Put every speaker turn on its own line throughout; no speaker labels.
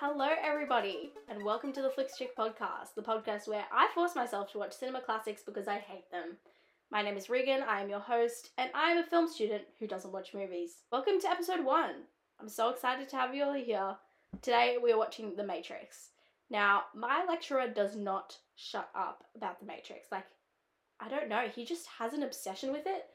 Hello, everybody, and welcome to the Flicks Chick podcast, the podcast where I force myself to watch cinema classics because I hate them. My name is Regan, I am your host, and I am a film student who doesn't watch movies. Welcome to episode one. I'm so excited to have you all here. Today we are watching The Matrix. Now, my lecturer does not shut up about The Matrix. Like, I don't know, he just has an obsession with it.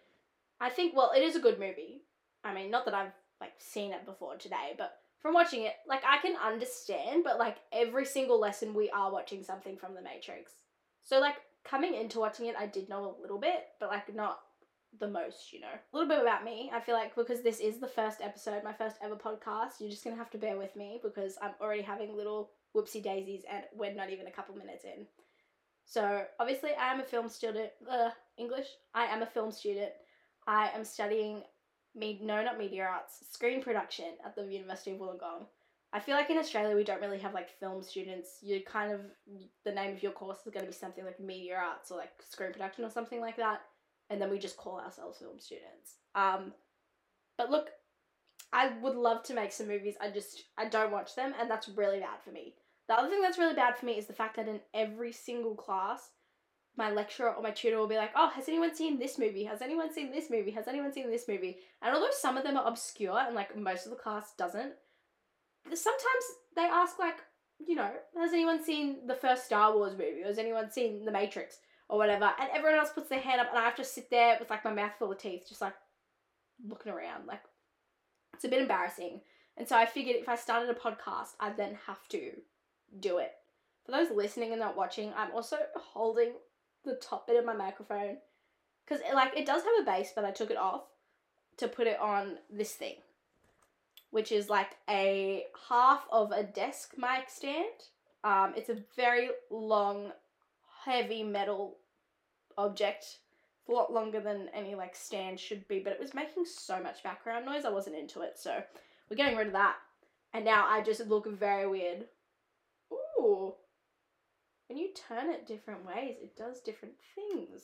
I think, well, it is a good movie. I mean, not that I've like seen it before today, but from watching it, like I can understand, but like every single lesson we are watching something from the Matrix. So like coming into watching it, I did know a little bit, but like not the most, you know. A little bit about me. I feel like because this is the first episode, my first ever podcast, you're just gonna have to bear with me because I'm already having little whoopsie daisies and we're not even a couple minutes in. So obviously I am a film student. Uh, English. I am a film student. I am studying me no not media arts screen production at the University of Wollongong. I feel like in Australia we don't really have like film students. You kind of the name of your course is going to be something like media arts or like screen production or something like that, and then we just call ourselves film students. Um, but look, I would love to make some movies. I just I don't watch them, and that's really bad for me. The other thing that's really bad for me is the fact that in every single class my lecturer or my tutor will be like, "Oh, has anyone seen this movie? Has anyone seen this movie? Has anyone seen this movie?" And although some of them are obscure and like most of the class doesn't, sometimes they ask like, you know, has anyone seen the first Star Wars movie? Or has anyone seen The Matrix or whatever? And everyone else puts their hand up, and I have to sit there with like my mouth full of teeth, just like looking around. Like it's a bit embarrassing. And so I figured if I started a podcast, I'd then have to do it. For those listening and not watching, I'm also holding the top bit of my microphone because like it does have a base, but I took it off to put it on this thing, which is like a half of a desk mic stand. Um, it's a very long, heavy metal object. A lot longer than any like stand should be, but it was making so much background noise. I wasn't into it, so we're getting rid of that. And now I just look very weird. Ooh when you turn it different ways, it does different things.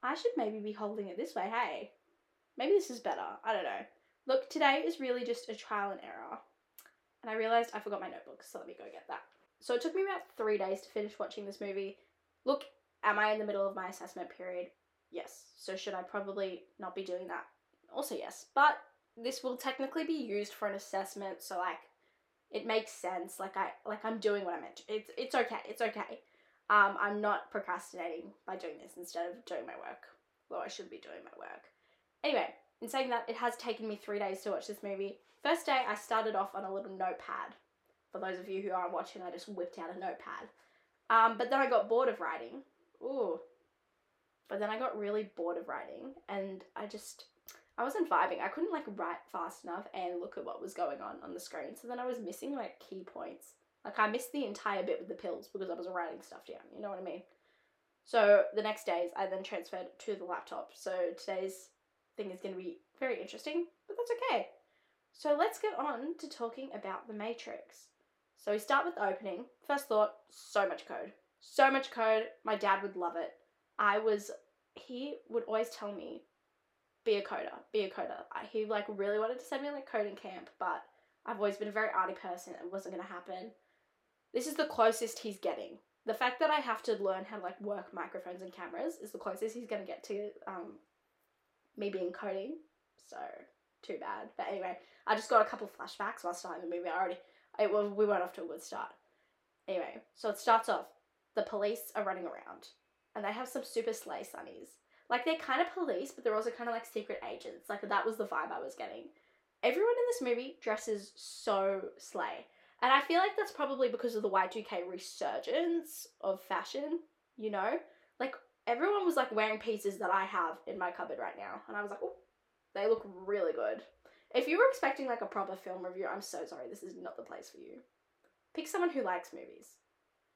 I should maybe be holding it this way, hey? Maybe this is better. I don't know. Look, today is really just a trial and error. And I realised I forgot my notebook, so let me go get that. So it took me about three days to finish watching this movie. Look, am I in the middle of my assessment period? Yes. So should I probably not be doing that? Also, yes. But this will technically be used for an assessment, so like it makes sense. Like I like I'm doing what I meant. To. It's it's okay. It's okay. Um, I'm not procrastinating by doing this instead of doing my work. Although I should be doing my work. Anyway, in saying that, it has taken me three days to watch this movie. First day, I started off on a little notepad. For those of you who aren't watching, I just whipped out a notepad. Um, but then I got bored of writing. Ooh. But then I got really bored of writing, and I just I wasn't vibing. I couldn't like write fast enough and look at what was going on on the screen. So then I was missing like key points. Like I missed the entire bit with the pills because I was writing stuff down. You know what I mean? So the next days I then transferred to the laptop. So today's thing is going to be very interesting, but that's okay. So let's get on to talking about the Matrix. So we start with the opening. First thought, so much code. So much code. My dad would love it. I was he would always tell me be a coder, be a coder. He like really wanted to send me like coding camp, but I've always been a very arty person. It wasn't gonna happen. This is the closest he's getting. The fact that I have to learn how to like work microphones and cameras is the closest he's gonna get to um, me being coding. So too bad. But anyway, I just got a couple flashbacks while starting the movie. I already, it was we went off to a good start. Anyway, so it starts off. The police are running around, and they have some super slay sunnies like they're kind of police, but they're also kind of like secret agents. Like that was the vibe I was getting. Everyone in this movie dresses so slay. And I feel like that's probably because of the Y2K resurgence of fashion, you know? Like everyone was like wearing pieces that I have in my cupboard right now. And I was like, oh, they look really good. If you were expecting like a proper film review, I'm so sorry. This is not the place for you. Pick someone who likes movies.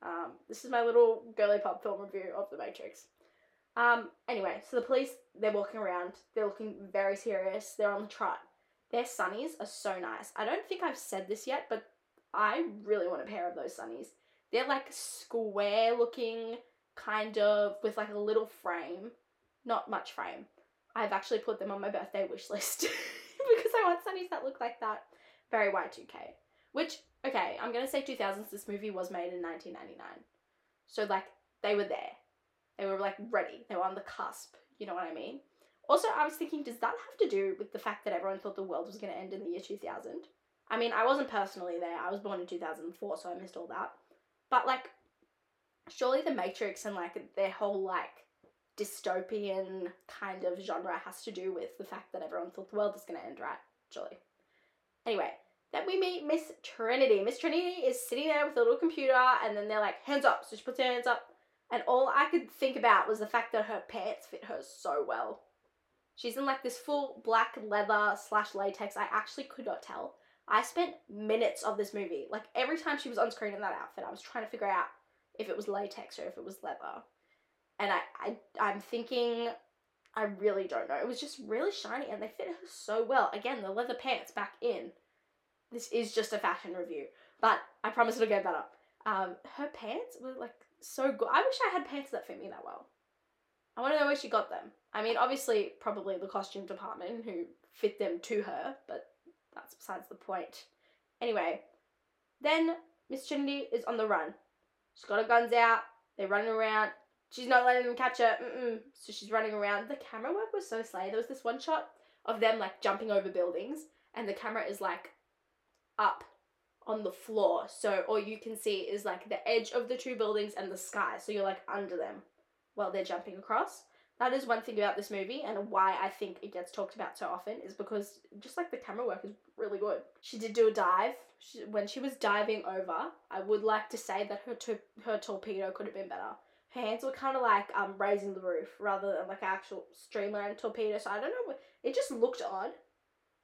Um, this is my little girly pop film review of The Matrix. Um, anyway, so the police, they're walking around. They're looking very serious. They're on the trot. Their sunnies are so nice. I don't think I've said this yet, but I really want a pair of those sunnies. They're like square looking, kind of, with like a little frame. Not much frame. I've actually put them on my birthday wish list because I want sunnies that look like that. Very Y2K. Which, okay, I'm gonna say 2000s. This movie was made in 1999. So, like, they were there. They were, like, ready. They were on the cusp. You know what I mean? Also, I was thinking, does that have to do with the fact that everyone thought the world was gonna end in the year 2000? I mean, I wasn't personally there. I was born in 2004, so I missed all that. But, like, surely The Matrix and, like, their whole, like, dystopian kind of genre has to do with the fact that everyone thought the world was going to end, right? Surely. Anyway, then we meet Miss Trinity. Miss Trinity is sitting there with a little computer, and then they're like, hands up. So she puts her hands up, and all I could think about was the fact that her pants fit her so well. She's in like this full black leather slash latex. I actually could not tell. I spent minutes of this movie. Like every time she was on screen in that outfit, I was trying to figure out if it was latex or if it was leather and I, I I'm thinking I really don't know. It was just really shiny and they fit her so well. Again, the leather pants back in. This is just a fashion review, but I promise it'll get better. Um, her pants were like so good. I wish I had pants that fit me that well. I want to know where she got them. I mean, obviously, probably the costume department who fit them to her, but that's besides the point. Anyway, then Miss Trinity is on the run. She's got her guns out. They're running around. She's not letting them catch her. Mm-mm. So she's running around. The camera work was so slay. There was this one shot of them like jumping over buildings, and the camera is like up on the floor. So all you can see is like the edge of the two buildings and the sky. So you're like under them while they're jumping across. That is one thing about this movie and why I think it gets talked about so often is because just like the camera work is really good. She did do a dive. She, when she was diving over, I would like to say that her to- her torpedo could have been better her hands were kind of like um raising the roof rather than like actual streamlined torpedo. So I don't know. It just looked odd.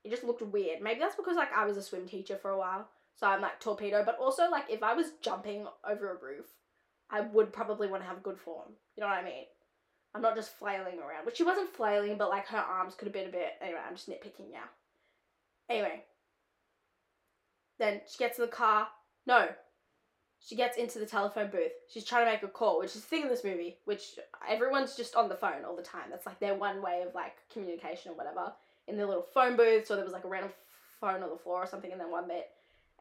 It just looked weird. Maybe that's because like I was a swim teacher for a while, so I'm like torpedo. But also like if I was jumping over a roof, I would probably want to have good form. You know what I mean? I'm not just flailing around, which she wasn't flailing, but like her arms could have been a bit. Anyway, I'm just nitpicking now. Anyway, then she gets in the car. No, she gets into the telephone booth. She's trying to make a call, which is the thing in this movie, which everyone's just on the phone all the time. That's like their one way of like communication or whatever. In their little phone booths, so there was like a random phone on the floor or something and then one bit.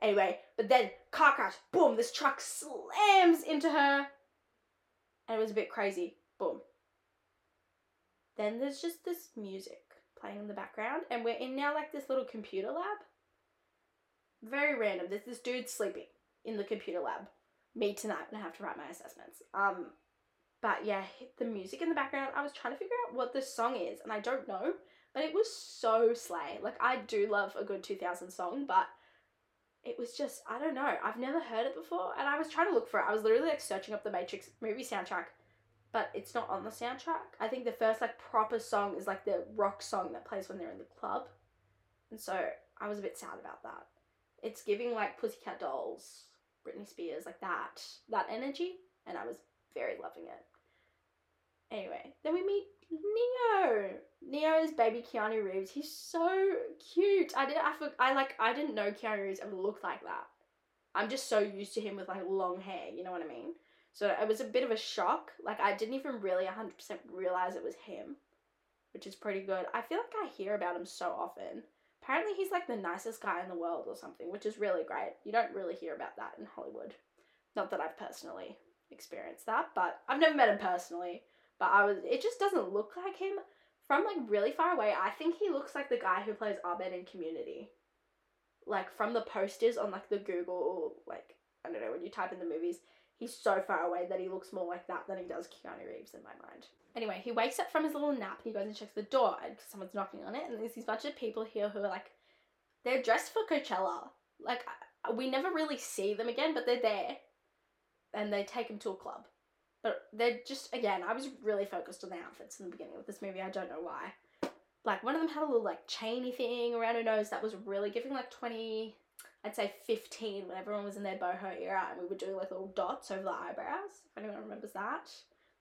Anyway, but then car crash, boom, this truck slams into her. And it was a bit crazy. Boom. Then there's just this music playing in the background, and we're in now like this little computer lab. Very random. There's this dude sleeping in the computer lab. Me tonight when I have to write my assessments. Um, but yeah, the music in the background, I was trying to figure out what this song is, and I don't know, but it was so slay. Like, I do love a good 2000 song, but it was just, I don't know, I've never heard it before, and I was trying to look for it. I was literally like searching up the Matrix movie soundtrack, but it's not on the soundtrack. I think the first like proper song is like the rock song that plays when they're in the club, and so I was a bit sad about that. It's giving like Pussycat Dolls Britney Spears, like that, that energy, and I was very loving it. Anyway, then we meet Neo. Neo is baby Keanu Reeves. He's so cute. I did I, for, I like I didn't know Keanu Reeves ever looked like that. I'm just so used to him with like long hair, you know what I mean? So it was a bit of a shock. Like I didn't even really 100% realize it was him, which is pretty good. I feel like I hear about him so often. Apparently, he's like the nicest guy in the world or something, which is really great. You don't really hear about that in Hollywood. Not that I've personally experienced that, but I've never met him personally. But I was, it just doesn't look like him from like really far away. I think he looks like the guy who plays Abed in Community. Like from the posters on like the Google, like I don't know when you type in the movies, he's so far away that he looks more like that than he does Keanu Reeves in my mind. Anyway, he wakes up from his little nap and he goes and checks the door and someone's knocking on it and there's these bunch of people here who are like, they're dressed for Coachella. Like we never really see them again, but they're there, and they take him to a club. But they're just again, I was really focused on the outfits in the beginning of this movie. I don't know why. Like one of them had a little like chainy thing around her nose that was really giving like twenty I'd say 15 when everyone was in their boho era and we were doing like little dots over the eyebrows, if anyone remembers that.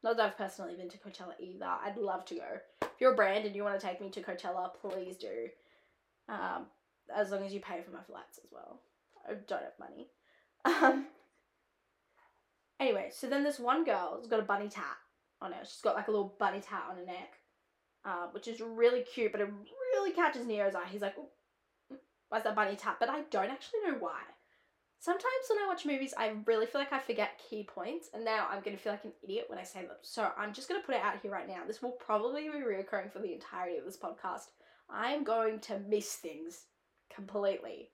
Not that I've personally been to Coachella either. I'd love to go. If you're a brand and you want to take me to Coachella, please do. Um, as long as you pay for my flights as well. I don't have money. Um, anyway, so then this one girl's got a bunny tat on her. She's got like a little bunny tat on her neck, uh, which is really cute, but it really catches Neo's eye. He's like, why's that bunny tat? But I don't actually know why. sometimes when I watch movies, I really feel like I forget key points, and now I'm gonna feel like an idiot when I say them. So I'm just gonna put it out here right now. This will probably be reoccurring for the entirety of this podcast. I'm going to miss things completely.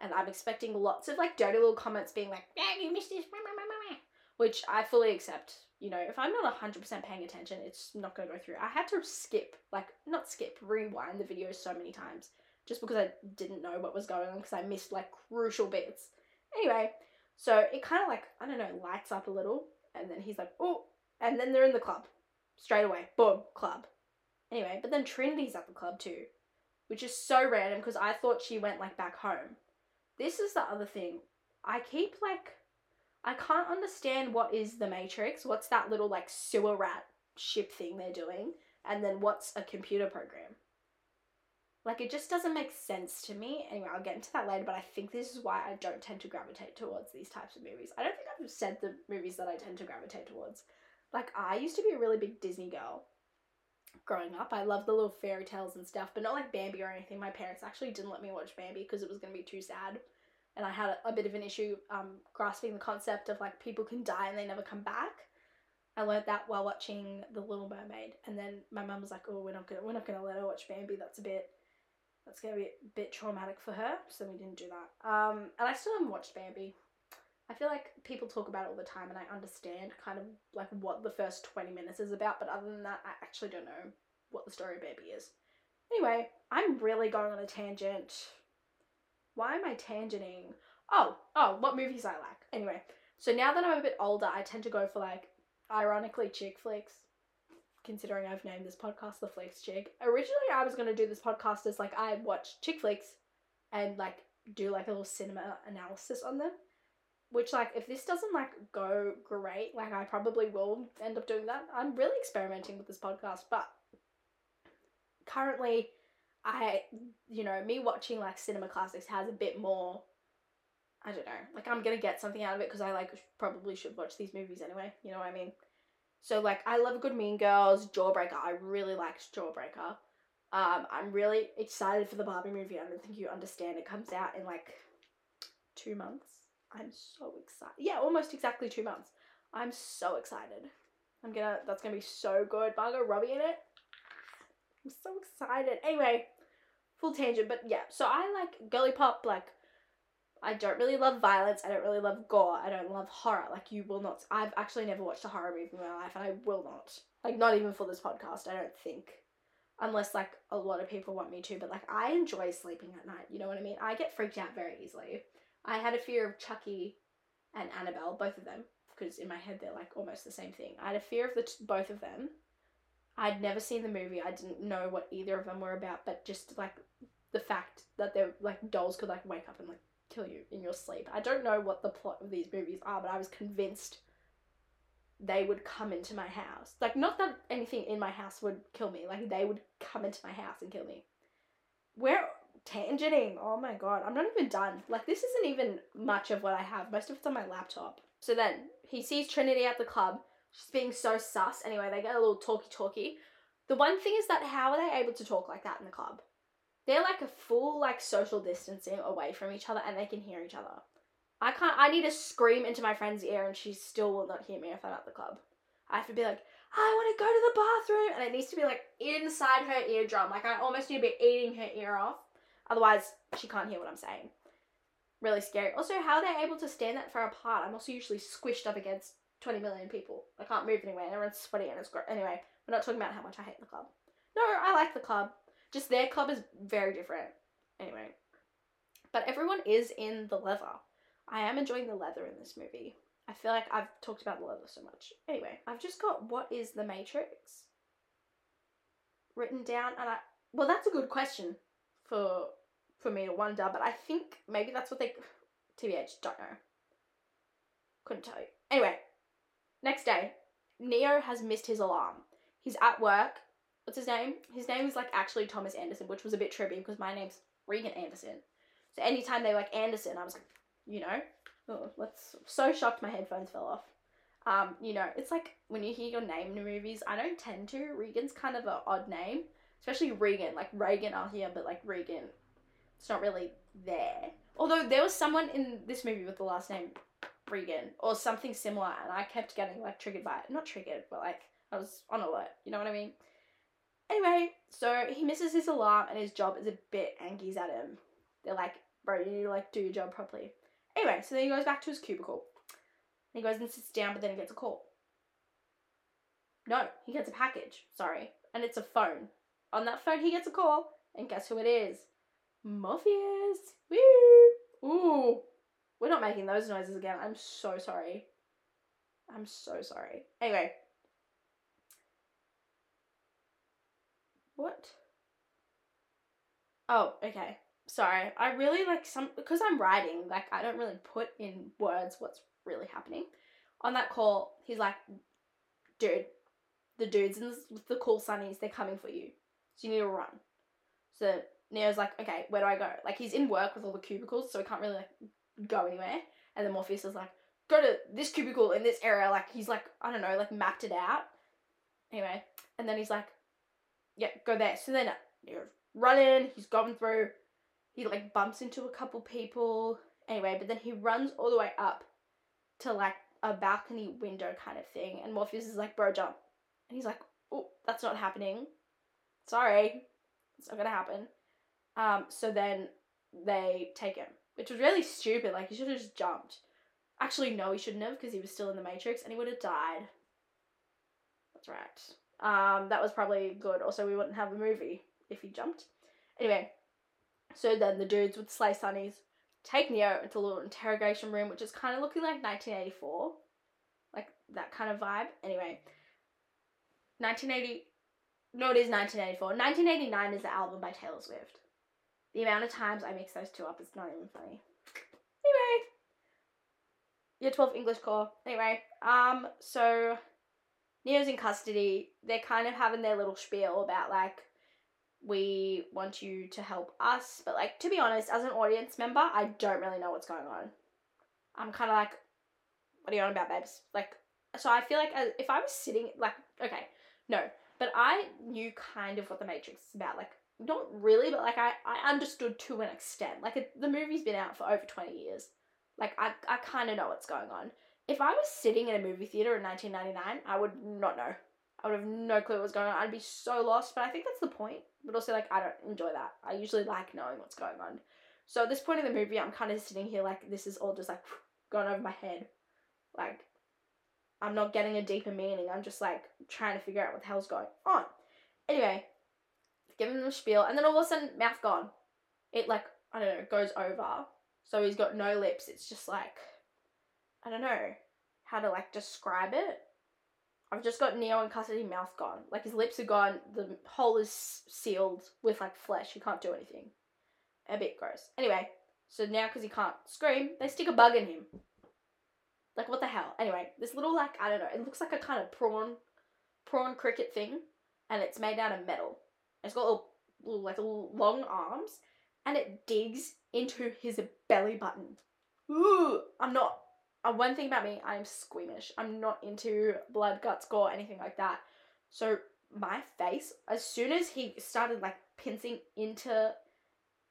And I'm expecting lots of like dirty little comments being like, yeah, you missed this, which I fully accept. You know, if I'm not 100% paying attention, it's not going to go through. I had to skip, like, not skip, rewind the video so many times just because I didn't know what was going on because I missed like crucial bits. Anyway, so it kind of like, I don't know, lights up a little. And then he's like, oh, and then they're in the club straight away. Boom, club. Anyway, but then Trinity's at the club too, which is so random because I thought she went like back home. This is the other thing. I keep like, I can't understand what is the Matrix. What's that little like sewer rat ship thing they're doing? And then what's a computer program? Like it just doesn't make sense to me. Anyway, I'll get into that later, but I think this is why I don't tend to gravitate towards these types of movies. I don't think I've said the movies that I tend to gravitate towards. Like I used to be a really big Disney girl growing up. I loved the little fairy tales and stuff, but not like Bambi or anything. My parents actually didn't let me watch Bambi because it was going to be too sad. And I had a, a bit of an issue um, grasping the concept of like people can die and they never come back. I learned that while watching The Little Mermaid, and then my mum was like, "Oh, we're not gonna, we're not gonna let her watch Bambi. That's a bit, that's gonna be a bit traumatic for her." So we didn't do that. Um, and I still haven't watched Bambi. I feel like people talk about it all the time, and I understand kind of like what the first twenty minutes is about, but other than that, I actually don't know what the story of Bambi is. Anyway, I'm really going on a tangent. Why am I tangenting? Oh, oh, what movies I like. Anyway, so now that I'm a bit older, I tend to go for like, ironically, chick flicks. Considering I've named this podcast The Flicks Chick. Originally, I was going to do this podcast as like I watch chick flicks and like do like a little cinema analysis on them. Which, like, if this doesn't like go great, like I probably will end up doing that. I'm really experimenting with this podcast, but currently I you know, me watching like cinema classics has a bit more I don't know. Like I'm to get something out of it because I like probably should watch these movies anyway, you know what I mean? So like I love a good Mean Girls, Jawbreaker. I really liked Jawbreaker. Um I'm really excited for the Barbie movie. I don't think you understand. It comes out in like 2 months. I'm so excited. Yeah, almost exactly 2 months. I'm so excited. I'm gonna that's gonna be so good. Margot Robbie in it. I'm so excited. Anyway, full tangent, but yeah. So I like girly pop. Like, I don't really love violence. I don't really love gore. I don't love horror. Like, you will not. I've actually never watched a horror movie in my life, and I will not. Like, not even for this podcast. I don't think, unless like a lot of people want me to. But like, I enjoy sleeping at night. You know what I mean? I get freaked out very easily. I had a fear of Chucky and Annabelle, both of them, because in my head they're like almost the same thing. I had a fear of the t- both of them I'd never seen the movie. I didn't know what either of them were about, but just like the fact that they're like dolls could like wake up and like kill you in your sleep. I don't know what the plot of these movies are, but I was convinced they would come into my house. Like not that anything in my house would kill me, like they would come into my house and kill me. We're tangenting. Oh my god, I'm not even done. Like this isn't even much of what I have. Most of it's on my laptop. So then he sees Trinity at the club She's being so sus. Anyway, they get a little talky talky. The one thing is that how are they able to talk like that in the club? They're like a full like social distancing away from each other and they can hear each other. I can't I need to scream into my friend's ear and she still will not hear me if I'm at the club. I have to be like, I want to go to the bathroom and it needs to be like inside her eardrum. Like I almost need to be eating her ear off. Otherwise she can't hear what I'm saying. Really scary. Also, how are they able to stand that far apart? I'm also usually squished up against 20 million people. I can't move anywhere everyone's sweaty and it's great. Anyway, we're not talking about how much I hate the club. No, I like the club. Just their club is very different. Anyway. But everyone is in the leather. I am enjoying the leather in this movie. I feel like I've talked about the leather so much. Anyway, I've just got what is the Matrix written down and I well that's a good question for for me to wonder, but I think maybe that's what they TBH, don't know. Couldn't tell you. Anyway, Next day, Neo has missed his alarm. He's at work. What's his name? His name is like actually Thomas Anderson, which was a bit trippy because my name's Regan Anderson. So anytime they like Anderson, I was like, you know, oh, let's. So shocked my headphones fell off. Um, you know, it's like when you hear your name in movies, I don't tend to. Regan's kind of an odd name, especially Regan. Like Reagan, I'll hear, but like Regan, It's not really there. Although there was someone in this movie with the last name Regan or something similar, and I kept getting like triggered by it. Not triggered, but like I was on alert. You know what I mean? Anyway, so he misses his alarm, and his job is a bit angries at him. They're like, "Bro, you need to like do your job properly." Anyway, so then he goes back to his cubicle. He goes and sits down, but then he gets a call. No, he gets a package. Sorry, and it's a phone. On that phone, he gets a call, and guess who it is? Morpheus. Woo! Ooh, we're not making those noises again. I'm so sorry. I'm so sorry. Anyway. What? Oh, okay. Sorry. I really like some because I'm writing, like I don't really put in words what's really happening. On that call, he's like, dude, the dudes and the cool sunnies, they're coming for you. So you need to run. So Neo's like, okay, where do I go? Like he's in work with all the cubicles, so he can't really like go anywhere. And then Morpheus is like, go to this cubicle in this area. Like he's like, I don't know, like mapped it out. Anyway, and then he's like, yeah, go there. So then you're running, he's going through. He like bumps into a couple people. Anyway, but then he runs all the way up to like a balcony window kind of thing. And Morpheus is like, bro, jump. And he's like, oh, that's not happening. Sorry. It's not gonna happen. Um, so then they take him, which was really stupid. Like, he should have just jumped. Actually, no, he shouldn't have because he was still in the Matrix and he would have died. That's right. Um, that was probably good. Also, we wouldn't have a movie if he jumped. Anyway, so then the dudes would Slay Sunnies take Neo into a little interrogation room, which is kind of looking like 1984. Like that kind of vibe. Anyway, 1980. No, it is 1984. 1989 is the album by Taylor Swift. The amount of times I mix those two up is not even funny. Anyway, year 12 English core. Anyway, um, so Neo's in custody. They're kind of having their little spiel about like, we want you to help us, but like, to be honest, as an audience member, I don't really know what's going on. I'm kind of like, what are you on about, babes? Like, so I feel like as, if I was sitting, like, okay, no, but I knew kind of what the Matrix is about. Like, not really, but like I, I understood to an extent. Like it, the movie's been out for over 20 years. Like I, I kind of know what's going on. If I was sitting in a movie theater in 1999, I would not know. I would have no clue what was going on. I'd be so lost, but I think that's the point. But also, like, I don't enjoy that. I usually like knowing what's going on. So at this point in the movie, I'm kind of sitting here like this is all just like going over my head. Like, I'm not getting a deeper meaning. I'm just like trying to figure out what the hell's going on. Anyway, giving them spiel, and then all of a sudden, mouth gone. It like I don't know goes over, so he's got no lips. It's just like I don't know how to like describe it. I've just got Neo in custody, mouth gone. Like his lips are gone. The hole is sealed with like flesh. He can't do anything. A bit gross. Anyway, so now because he can't scream, they stick a bug in him. Like what the hell? Anyway, this little like I don't know. It looks like a kind of prawn, prawn cricket thing, and it's made out of metal. It's got little like little long arms, and it digs into his belly button. Ooh, I'm not. Uh, one thing about me, I'm squeamish. I'm not into blood, guts, gore, anything like that. So my face, as soon as he started like pincing into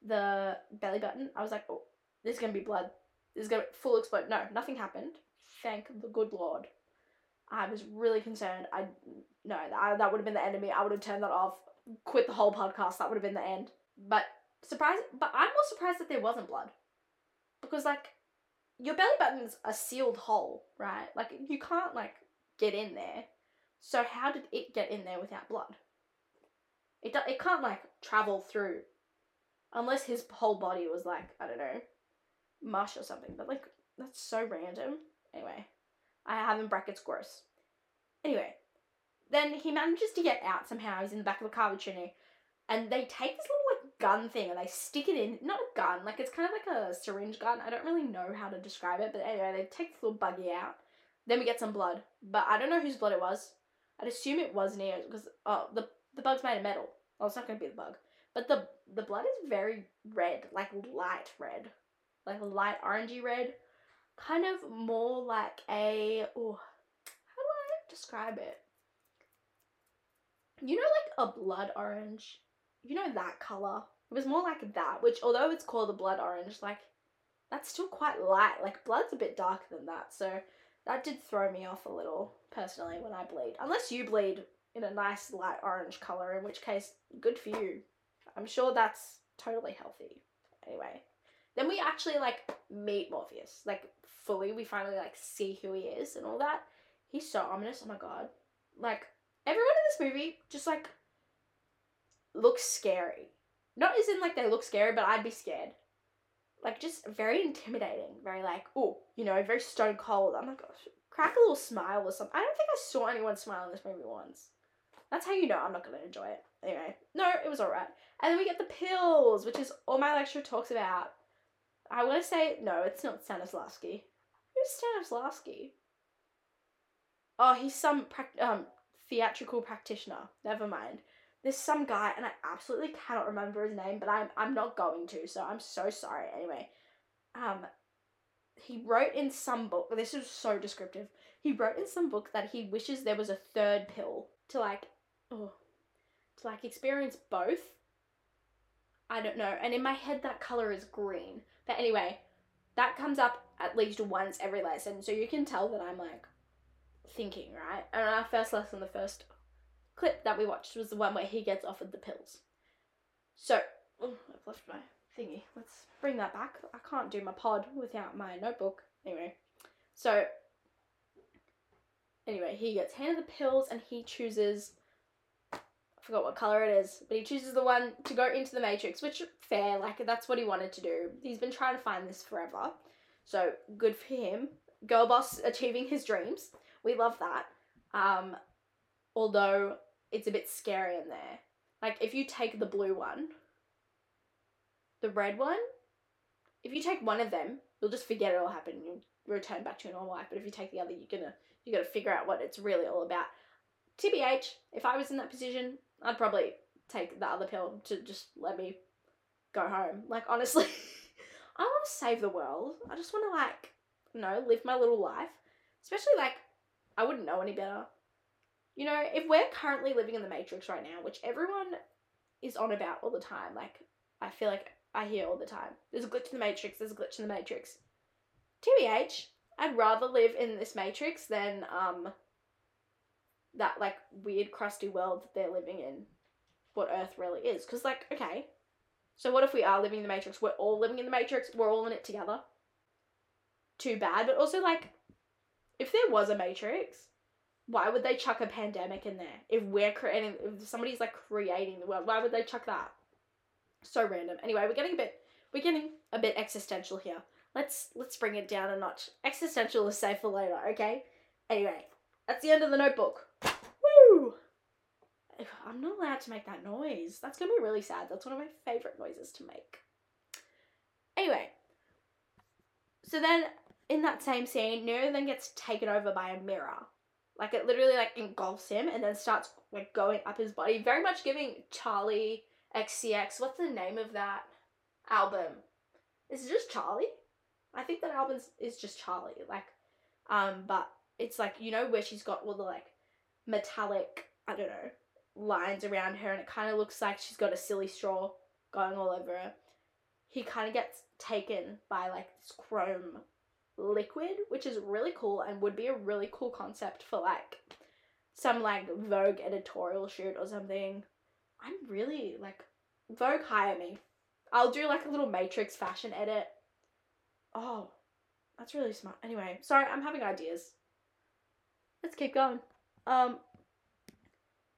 the belly button, I was like, oh, there's gonna be blood. There's gonna full explode. No, nothing happened. Thank the good Lord. I was really concerned. I no, that, that would have been the end of me. I would have turned that off quit the whole podcast. That would have been the end. But surprise, but I'm more surprised that there wasn't blood, because like your belly button's a sealed hole, right? Like you can't like get in there. So how did it get in there without blood? It do- it can't like travel through, unless his whole body was like I don't know, mush or something. But like that's so random. Anyway, I have in brackets gross. Anyway, then he manages to get out somehow. He's in the back of a car with Trini. And they take this little like gun thing and they stick it in not a gun, like it's kind of like a syringe gun. I don't really know how to describe it, but anyway, they take this little buggy out. Then we get some blood. But I don't know whose blood it was. I'd assume it was Neo's because oh the the bug's made of metal. Well it's not gonna be the bug. But the the blood is very red, like light red. Like light orangey red. Kind of more like a oh how do I describe it? You know like a blood orange you know that color It was more like that, which although it's called a blood orange, like that's still quite light. Like blood's a bit darker than that, so that did throw me off a little personally when I bleed. Unless you bleed in a nice light orange color, in which case, good for you. I'm sure that's totally healthy. Anyway, then we actually like meet Morpheus, like fully. We finally like see who he is and all that. He's so ominous. Oh my god, like everyone in this movie just like looks scary. Not as in like they look scary, but I'd be scared. Like just very intimidating, very like, oh, you know, very stone cold. I'm like, crack a little smile or something. I don't think I saw anyone smile in this movie once. That's how you know I'm not gonna enjoy it. Anyway, no, it was alright. And then we get the pills, which is all my lecturer talks about. I want to say no, it's not Stanislavski. Who's Stanislavski? Oh, he's some um theatrical practitioner. Never mind. There's some guy, and I absolutely cannot remember his name, but I'm I'm not going to, so I'm so sorry. Anyway, um, he wrote in some book. This is so descriptive. He wrote in some book that he wishes there was a third pill to like, oh, to like experience both. I don't know. And in my head, that color is green. But anyway, that comes up at least once every lesson, so you can tell that I'm like thinking, right? And our first lesson, the first clip that we watched was the one where he gets offered the pills. So, oh, I've left my thingy. Let's bring that back. I can't do my pod without my notebook. Anyway, so anyway, he gets handed the pills and he chooses. I forgot what color it is, but he chooses the one to go into the Matrix, which fair, like that's what he wanted to do. He's been trying to find this forever, so good for him. Girl boss achieving his dreams. We love that. Um, although it's a bit scary in there. Like if you take the blue one, the red one, if you take one of them, you'll just forget it all happened and you'll return back to your normal life. But if you take the other, you're gonna you gotta figure out what it's really all about. TBH, if I was in that position, I'd probably take the other pill to just let me go home. Like honestly, I want to save the world. I just want to like, you know, live my little life. Especially like, I wouldn't know any better you know, if we're currently living in the Matrix right now, which everyone is on about all the time, like I feel like I hear all the time, there's a glitch in the Matrix, there's a glitch in the Matrix. TBH, I'd rather live in this Matrix than um that like weird crusty world that they're living in, what Earth really is. Because like, okay, so what if we are living in the Matrix? We're all living in the Matrix. We're all in it together. Too bad, but also like, if there was a Matrix, why would they chuck a pandemic in there? If we're creating, if somebody's like creating the world, why would they chuck that? So random. Anyway, we're getting a bit, we're getting a bit existential here. Let's let's bring it down a notch. Existential is safe for later, okay? Anyway, that's the end of the notebook. Woo! I'm not allowed to make that noise. That's gonna be really sad. That's one of my favorite noises to make. Anyway, so then in that same scene, Neo then gets taken over by a mirror like it literally like engulfs him and then starts like going up his body, very much giving Charli XCX. What's the name of that album? Is it just Charli? I think that album is just Charli. Like, um, but it's like you know where she's got all the like metallic, I don't know, lines around her, and it kind of looks like she's got a silly straw going all over her. He kind of gets taken by like this chrome liquid, which is really cool and would be a really cool concept for like some like Vogue editorial shoot or something. I'm really like Vogue hire me. I'll do like a little Matrix fashion edit. Oh, that's really smart. Anyway, sorry, I'm having ideas. Let's keep going. Um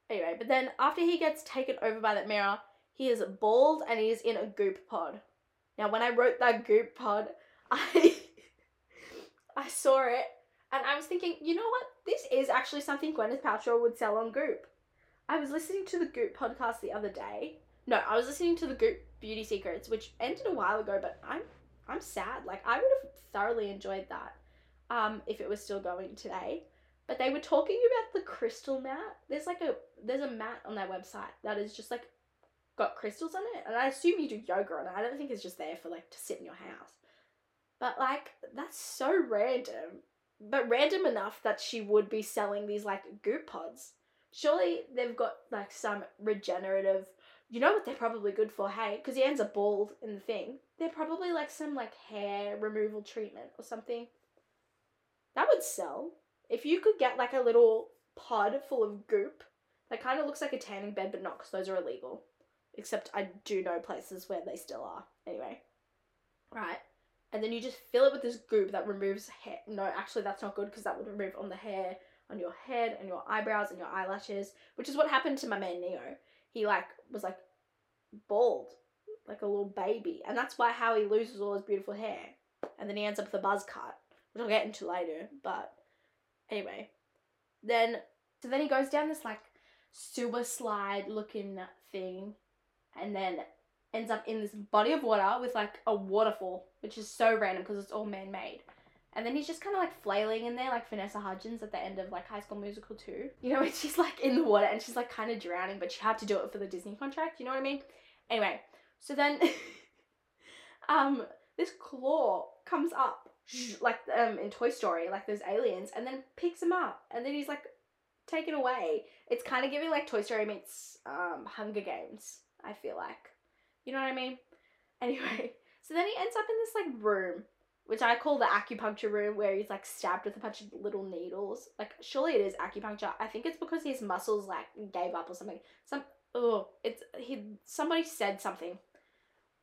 anyway, but then after he gets taken over by that mirror, he is bald and he is in a goop pod. Now when I wrote that goop pod, I I saw it and I was thinking, you know what? This is actually something Gwyneth Paltrow would sell on Goop. I was listening to the Goop podcast the other day. No, I was listening to the Goop Beauty Secrets, which ended a while ago, but I'm I'm sad. Like I would have thoroughly enjoyed that um, if it was still going today. But they were talking about the crystal mat. There's like a there's a mat on their website that is just like got crystals on it, and I assume you do yoga on it. I don't think it's just there for like to sit in your house. But like that's so random. But random enough that she would be selling these like goop pods. Surely they've got like some regenerative You know what they're probably good for, hey? Because he ends up bald in the thing. They're probably like some like hair removal treatment or something. That would sell. If you could get like a little pod full of goop that kind of looks like a tanning bed, but not because those are illegal. Except I do know places where they still are. Anyway. Right. And then you just fill it with this goop that removes hair. No, actually, that's not good because that would remove on the hair, on your head, and your eyebrows, and your eyelashes, which is what happened to my man Neo. He, like, was like bald, like a little baby. And that's why how he loses all his beautiful hair. And then he ends up with a buzz cut, which I'll get into later. But anyway. Then, so then he goes down this, like, sewer slide looking thing and then ends up in this body of water with like a waterfall, which is so random because it's all man made. And then he's just kind of like flailing in there, like Vanessa Hudgens at the end of like High School Musical 2. You know, she's like in the water and she's like kind of drowning, but she had to do it for the Disney contract. You know what I mean? Anyway, so then, um, this claw comes up like um in Toy Story, like those aliens, and then picks him up, and then he's like taken away. It's kind of giving like Toy Story meets um Hunger Games. I feel like. You know what I mean? Anyway, so then he ends up in this like room, which I call the acupuncture room, where he's like stabbed with a bunch of little needles. Like, surely it is acupuncture. I think it's because his muscles like gave up or something. Some oh, it's he. Somebody said something.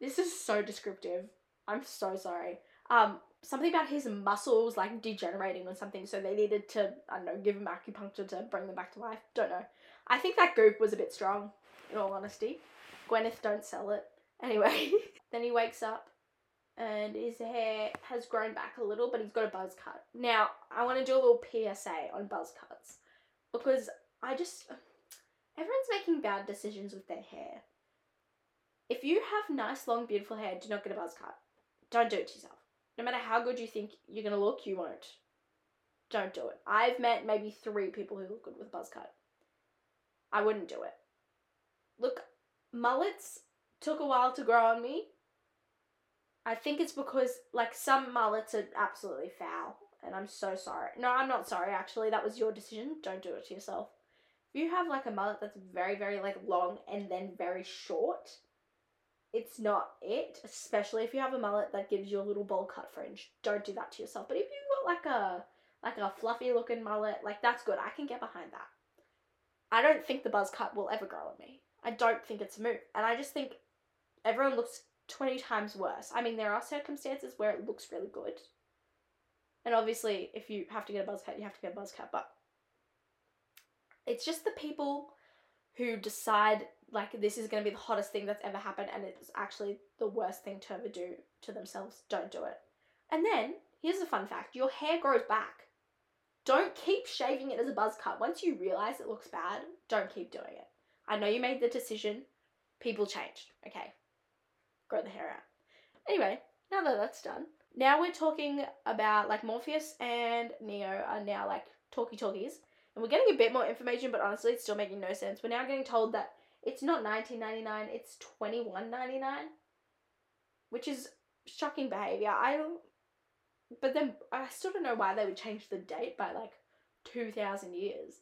This is so descriptive. I'm so sorry. Um, something about his muscles like degenerating or something, so they needed to I don't know give him acupuncture to bring them back to life. Don't know. I think that goop was a bit strong, in all honesty. Gwyneth, don't sell it. Anyway, then he wakes up and his hair has grown back a little, but he's got a buzz cut. Now, I want to do a little PSA on buzz cuts because I just. Everyone's making bad decisions with their hair. If you have nice, long, beautiful hair, do not get a buzz cut. Don't do it to yourself. No matter how good you think you're going to look, you won't. Don't do it. I've met maybe three people who look good with a buzz cut. I wouldn't do it. Look, mullets took a while to grow on me. I think it's because like some mullets are absolutely foul, and I'm so sorry. No, I'm not sorry. Actually, that was your decision. Don't do it to yourself. If you have like a mullet that's very, very like long and then very short, it's not it. Especially if you have a mullet that gives you a little bowl cut fringe. Don't do that to yourself. But if you've got like a like a fluffy looking mullet, like that's good. I can get behind that. I don't think the buzz cut will ever grow on me. I don't think it's a move. And I just think everyone looks 20 times worse. I mean, there are circumstances where it looks really good. And obviously, if you have to get a buzz cut, you have to get a buzz cut. But it's just the people who decide, like, this is going to be the hottest thing that's ever happened and it's actually the worst thing to ever do to themselves. Don't do it. And then, here's a fun fact your hair grows back. Don't keep shaving it as a buzz cut. Once you realize it looks bad, don't keep doing it. I know you made the decision. People changed. Okay. Grow the hair out. Anyway, now that that's done, now we're talking about like Morpheus and Neo are now like talkie talkies. And we're getting a bit more information, but honestly, it's still making no sense. We're now getting told that it's not 1999, it's 2199, which is shocking behavior. I but then I still don't know why they would change the date by like 2,000 years.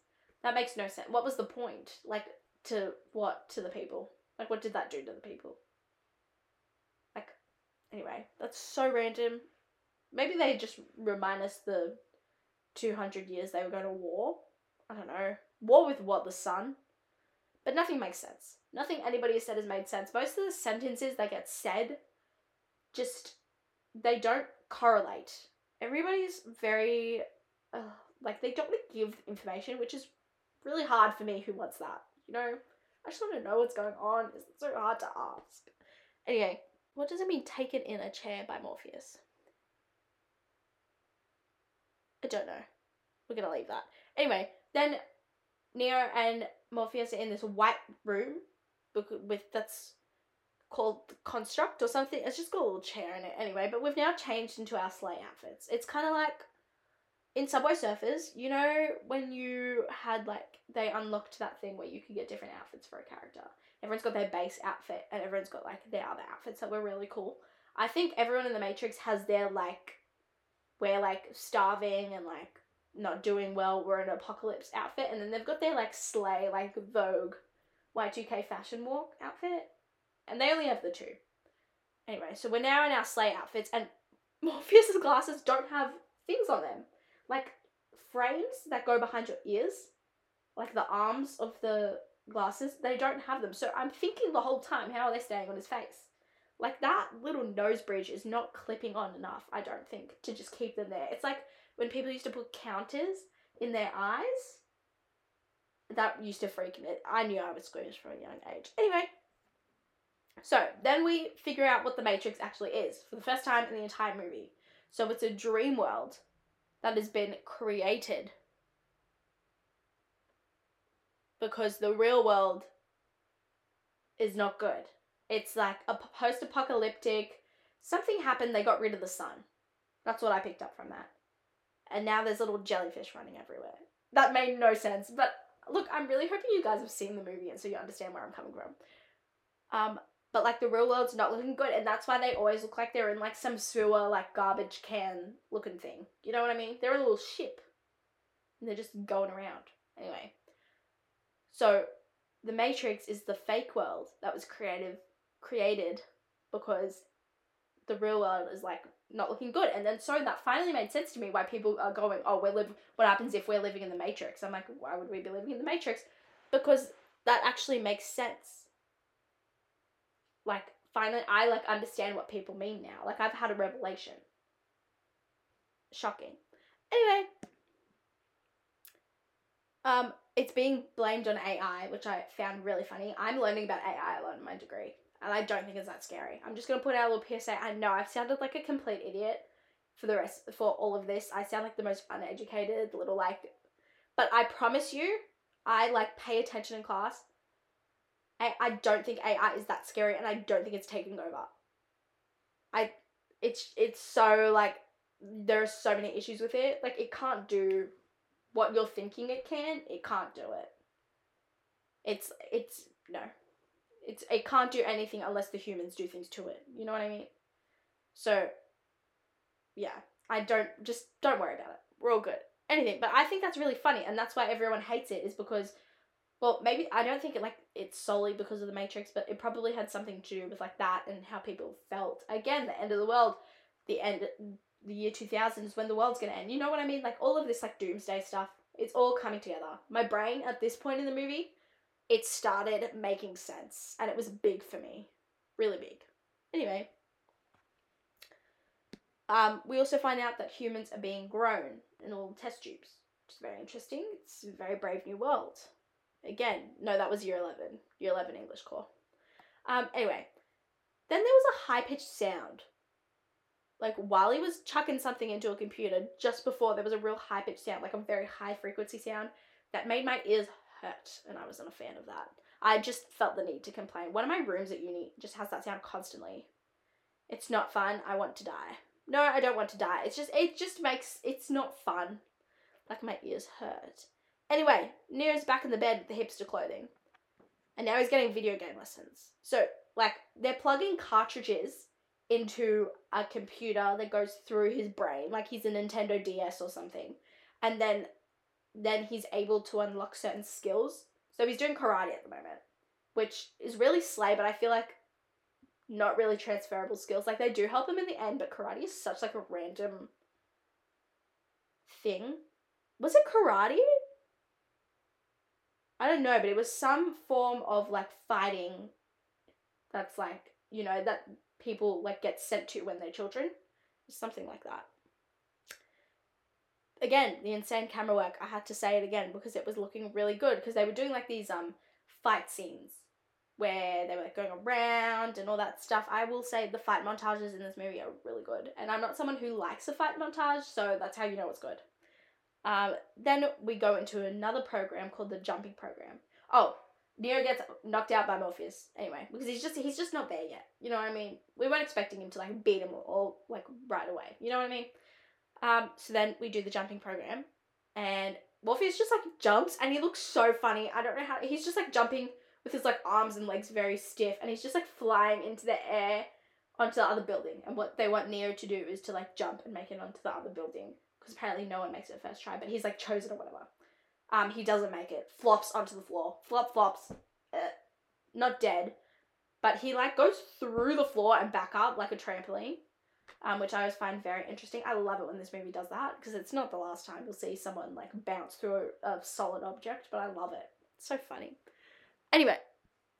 That makes no sense. What was the point? Like, to what to the people? Like, what did that do to the people? Anyway, that's so random. Maybe they just remind us the 200 years they were going to war. I don't know. War with what? The sun? But nothing makes sense. Nothing anybody has said has made sense. Most of the sentences that get said just, they don't correlate. Everybody's very, uh, like, they don't want to give information, which is really hard for me who wants that. You know, I just want to know what's going on. It's so hard to ask. Anyway, what does it mean taken in a chair by Morpheus? I don't know. We're gonna leave that. Anyway, then Neo and Morpheus are in this white room with that's called construct or something. It's just got a little chair in it anyway. But we've now changed into our slay outfits. It's kind of like in Subway Surfers, you know, when you had like they unlocked that thing where you could get different outfits for a character. Everyone's got their base outfit and everyone's got like their other outfits that were really cool. I think everyone in the Matrix has their like we're like starving and like not doing well, we're an apocalypse outfit, and then they've got their like slay, like Vogue Y2K fashion walk outfit. And they only have the two. Anyway, so we're now in our slay outfits, and Morpheus's glasses don't have things on them. Like frames that go behind your ears, like the arms of the glasses, they don't have them. So I'm thinking the whole time, how are they staying on his face? Like that little nose bridge is not clipping on enough, I don't think, to just keep them there. It's like when people used to put counters in their eyes. That used to freak me. I knew I was squeamish from a young age. Anyway, so then we figure out what the Matrix actually is for the first time in the entire movie. So it's a dream world that has been created because the real world is not good. It's like a post apocalyptic, something happened, they got rid of the sun. That's what I picked up from that. And now there's little jellyfish running everywhere. That made no sense, but look, I'm really hoping you guys have seen the movie and so you understand where I'm coming from. Um, but like the real world's not looking good, and that's why they always look like they're in like some sewer, like garbage can looking thing. You know what I mean? They're a little ship, and they're just going around. Anyway, so the Matrix is the fake world that was creative created because the real world is like not looking good. And then so that finally made sense to me why people are going, oh, we're live. What happens if we're living in the Matrix? I'm like, why would we be living in the Matrix? Because that actually makes sense. Like finally, I like understand what people mean now. Like I've had a revelation. Shocking. Anyway, um, it's being blamed on AI, which I found really funny. I'm learning about AI a lot in my degree, and I don't think it's that scary. I'm just gonna put out a little PSA. I know I've sounded like a complete idiot for the rest for all of this. I sound like the most uneducated little like, but I promise you, I like pay attention in class. I I don't think AI is that scary, and I don't think it's taking over. I it's it's so like there are so many issues with it. Like it can't do what you're thinking it can, it can't do it. It's it's no. It's it can't do anything unless the humans do things to it. You know what I mean? So yeah, I don't just don't worry about it. We're all good. Anything, but I think that's really funny and that's why everyone hates it is because well, maybe I don't think it like it's solely because of the Matrix, but it probably had something to do with like that and how people felt. Again, the end of the world, the end the year 2000 is when the world's gonna end. You know what I mean? Like all of this like doomsday stuff. It's all coming together. My brain at this point in the movie, it started making sense, and it was big for me, really big. Anyway, um, we also find out that humans are being grown in little test tubes, which is very interesting. It's a very brave new world. Again, no, that was year 11, year 11 English core. Um, anyway, then there was a high pitched sound like while he was chucking something into a computer just before there was a real high pitched sound, like a very high frequency sound that made my ears hurt, and I wasn't a fan of that. I just felt the need to complain. One of my rooms at uni just has that sound constantly. It's not fun. I want to die. No, I don't want to die. It's just it just makes it's not fun. Like my ears hurt. Anyway, Neo's back in the bed with the hipster clothing. And now he's getting video game lessons. So, like, they're plugging cartridges into a computer that goes through his brain, like he's a Nintendo DS or something. And then then he's able to unlock certain skills. So he's doing karate at the moment, which is really slay, but I feel like not really transferable skills. Like they do help him in the end, but karate is such like a random thing. Was it karate? I don't know, but it was some form of like fighting that's like, you know, that people like get sent to when they're children. Something like that. Again, the insane camera work, I had to say it again because it was looking really good because they were doing like these um fight scenes where they were like going around and all that stuff. I will say the fight montages in this movie are really good. And I'm not someone who likes a fight montage, so that's how you know it's good. Um, then we go into another program called the jumping program. Oh, Neo gets knocked out by Morpheus anyway because he's just he's just not there yet. You know what I mean? We weren't expecting him to like beat him all like right away. You know what I mean? Um, so then we do the jumping program, and Morpheus just like jumps and he looks so funny. I don't know how he's just like jumping with his like arms and legs very stiff, and he's just like flying into the air onto the other building. And what they want Neo to do is to like jump and make it onto the other building because apparently no one makes it first try, but he's like chosen or whatever. Um, he doesn't make it. Flops onto the floor. Flop flops. Uh, not dead, but he like goes through the floor and back up like a trampoline. Um, which I always find very interesting. I love it when this movie does that because it's not the last time you'll see someone like bounce through a, a solid object, but I love it. It's so funny. Anyway,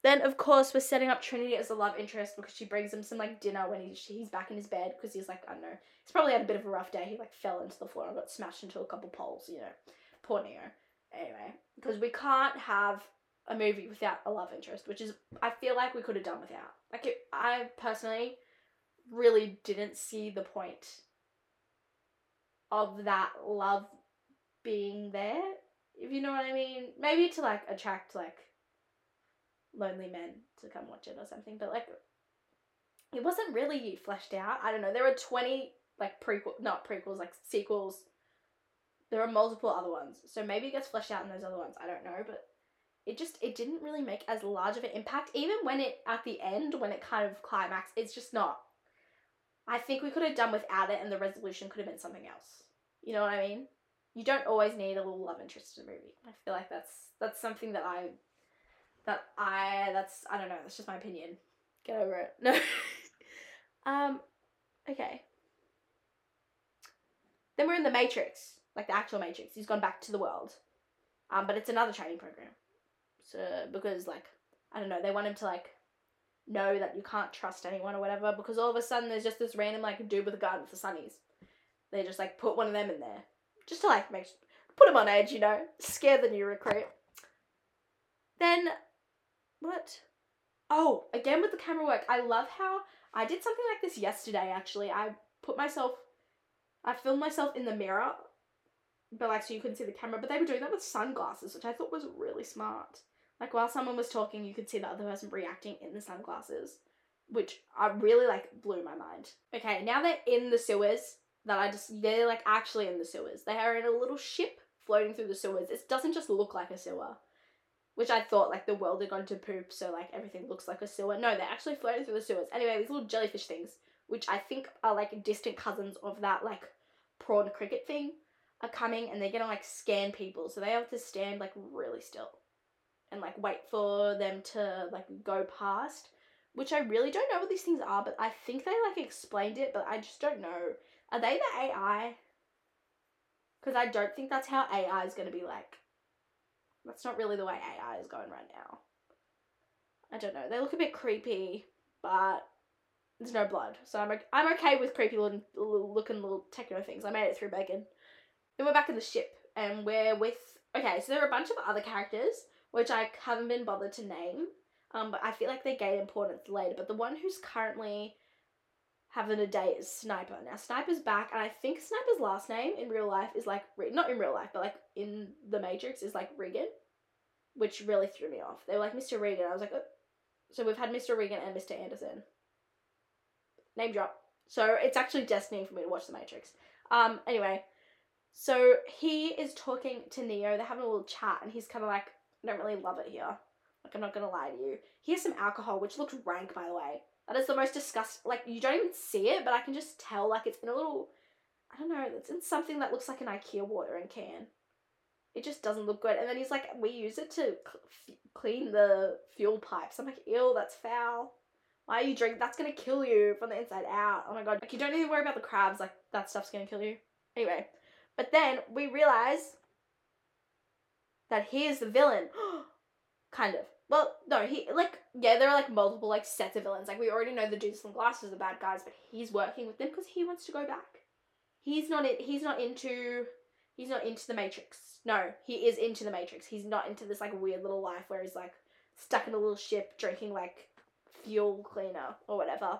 then of course we're setting up Trinity as a love interest because she brings him some like dinner when he's he's back in his bed because he's like I don't know he's probably had a bit of a rough day. He like fell into the floor and got smashed into a couple poles. You know, poor Neo. Anyway, because we can't have a movie without a love interest, which is I feel like we could have done without. Like it, I personally really didn't see the point of that love being there. If you know what I mean, maybe to like attract like lonely men to come watch it or something, but like it wasn't really fleshed out. I don't know. There were 20 like prequel not prequels, like sequels. There are multiple other ones. So maybe it gets fleshed out in those other ones. I don't know, but it just it didn't really make as large of an impact. Even when it at the end when it kind of climaxed it's just not i think we could have done without it and the resolution could have been something else. You know what i mean? You don't always need a little love interest in a movie. I feel like that's that's something that i that i that's i don't know. That's just my opinion. Get over it. No. Um okay. Then we're in the matrix like the actual matrix he's gone back to the world um but it's another training program so because like I don't know, they want him to like know that you can't trust anyone or whatever because all of a sudden there's just this random like dude with a gun for sunnies. They just like put one of them in there just to like make put him on edge, you know, scare the new recruit. Then what? Oh, again with the camera work. I love how I did something like this yesterday actually. I put myself I filmed myself in the mirror but like so you couldn't see the camera, but they were doing that with sunglasses, which I thought was really smart. Like while someone was talking, you could see the other person reacting in the sunglasses, which I really like blew my mind. Okay, now they're in the sewers. That I just they're like actually in the sewers. They are in a little ship floating through the sewers. It doesn't just look like a sewer, which I thought like the world had gone to poop, so like everything looks like a sewer. No, they're actually floating through the sewers. Anyway, these little jellyfish things, which I think are like distant cousins of that like prawn cricket thing, are coming and they're gonna like scan people, so they have to stand like really still and like wait for them to like go past, which I really don't know what these things are, but I think they like explained it, but I just don't know. Are they the AI? Because I don't think that's how AI is to be like. That's not really the way AI is going right now. I don't know. They look a bit creepy, but there's no blood, so I'm I'm okay with creepy looking, looking little techno things. I made it through bacon. Then we're back in the ship, and we're with. Okay, so there are a bunch of other characters which I haven't been bothered to name. Um, but I feel like they gain importance later. But the one who's currently having a date is Sniper. Now Sniper's back, and I think Sniper's last name in real life is like not in real life, but like in the Matrix is like Reagan, which really threw me off. They were like Mr. Reagan. I was like, oh. so we've had Mr. Reagan and Mr. Anderson. Name drop. So it's actually destiny for me to watch the Matrix. Um. Anyway, so he is talking to Neo. They're having a little chat, and he's kind of like, I don't really love it here. Like, I'm not gonna lie to you. Here's some alcohol, which looks rank, by the way. That is the most disgusting. Like, you don't even see it, but I can just tell, like, it's in a little. I don't know, it's in something that looks like an IKEA watering can. It just doesn't look good. And then he's like, we use it to cl- clean the fuel pipes. I'm like, ew, that's foul. Why are you drinking? That's gonna kill you from the inside out. Oh my god. Like, you don't need to worry about the crabs. Like, that stuff's gonna kill you. Anyway, but then we realize that he is the villain. kind of. Well, no, he like yeah, there are like multiple like sets of villains. Like we already know the dudes from glasses are bad guys, but he's working with them because he wants to go back. He's not it. He's not into. He's not into the Matrix. No, he is into the Matrix. He's not into this like weird little life where he's like stuck in a little ship drinking like fuel cleaner or whatever.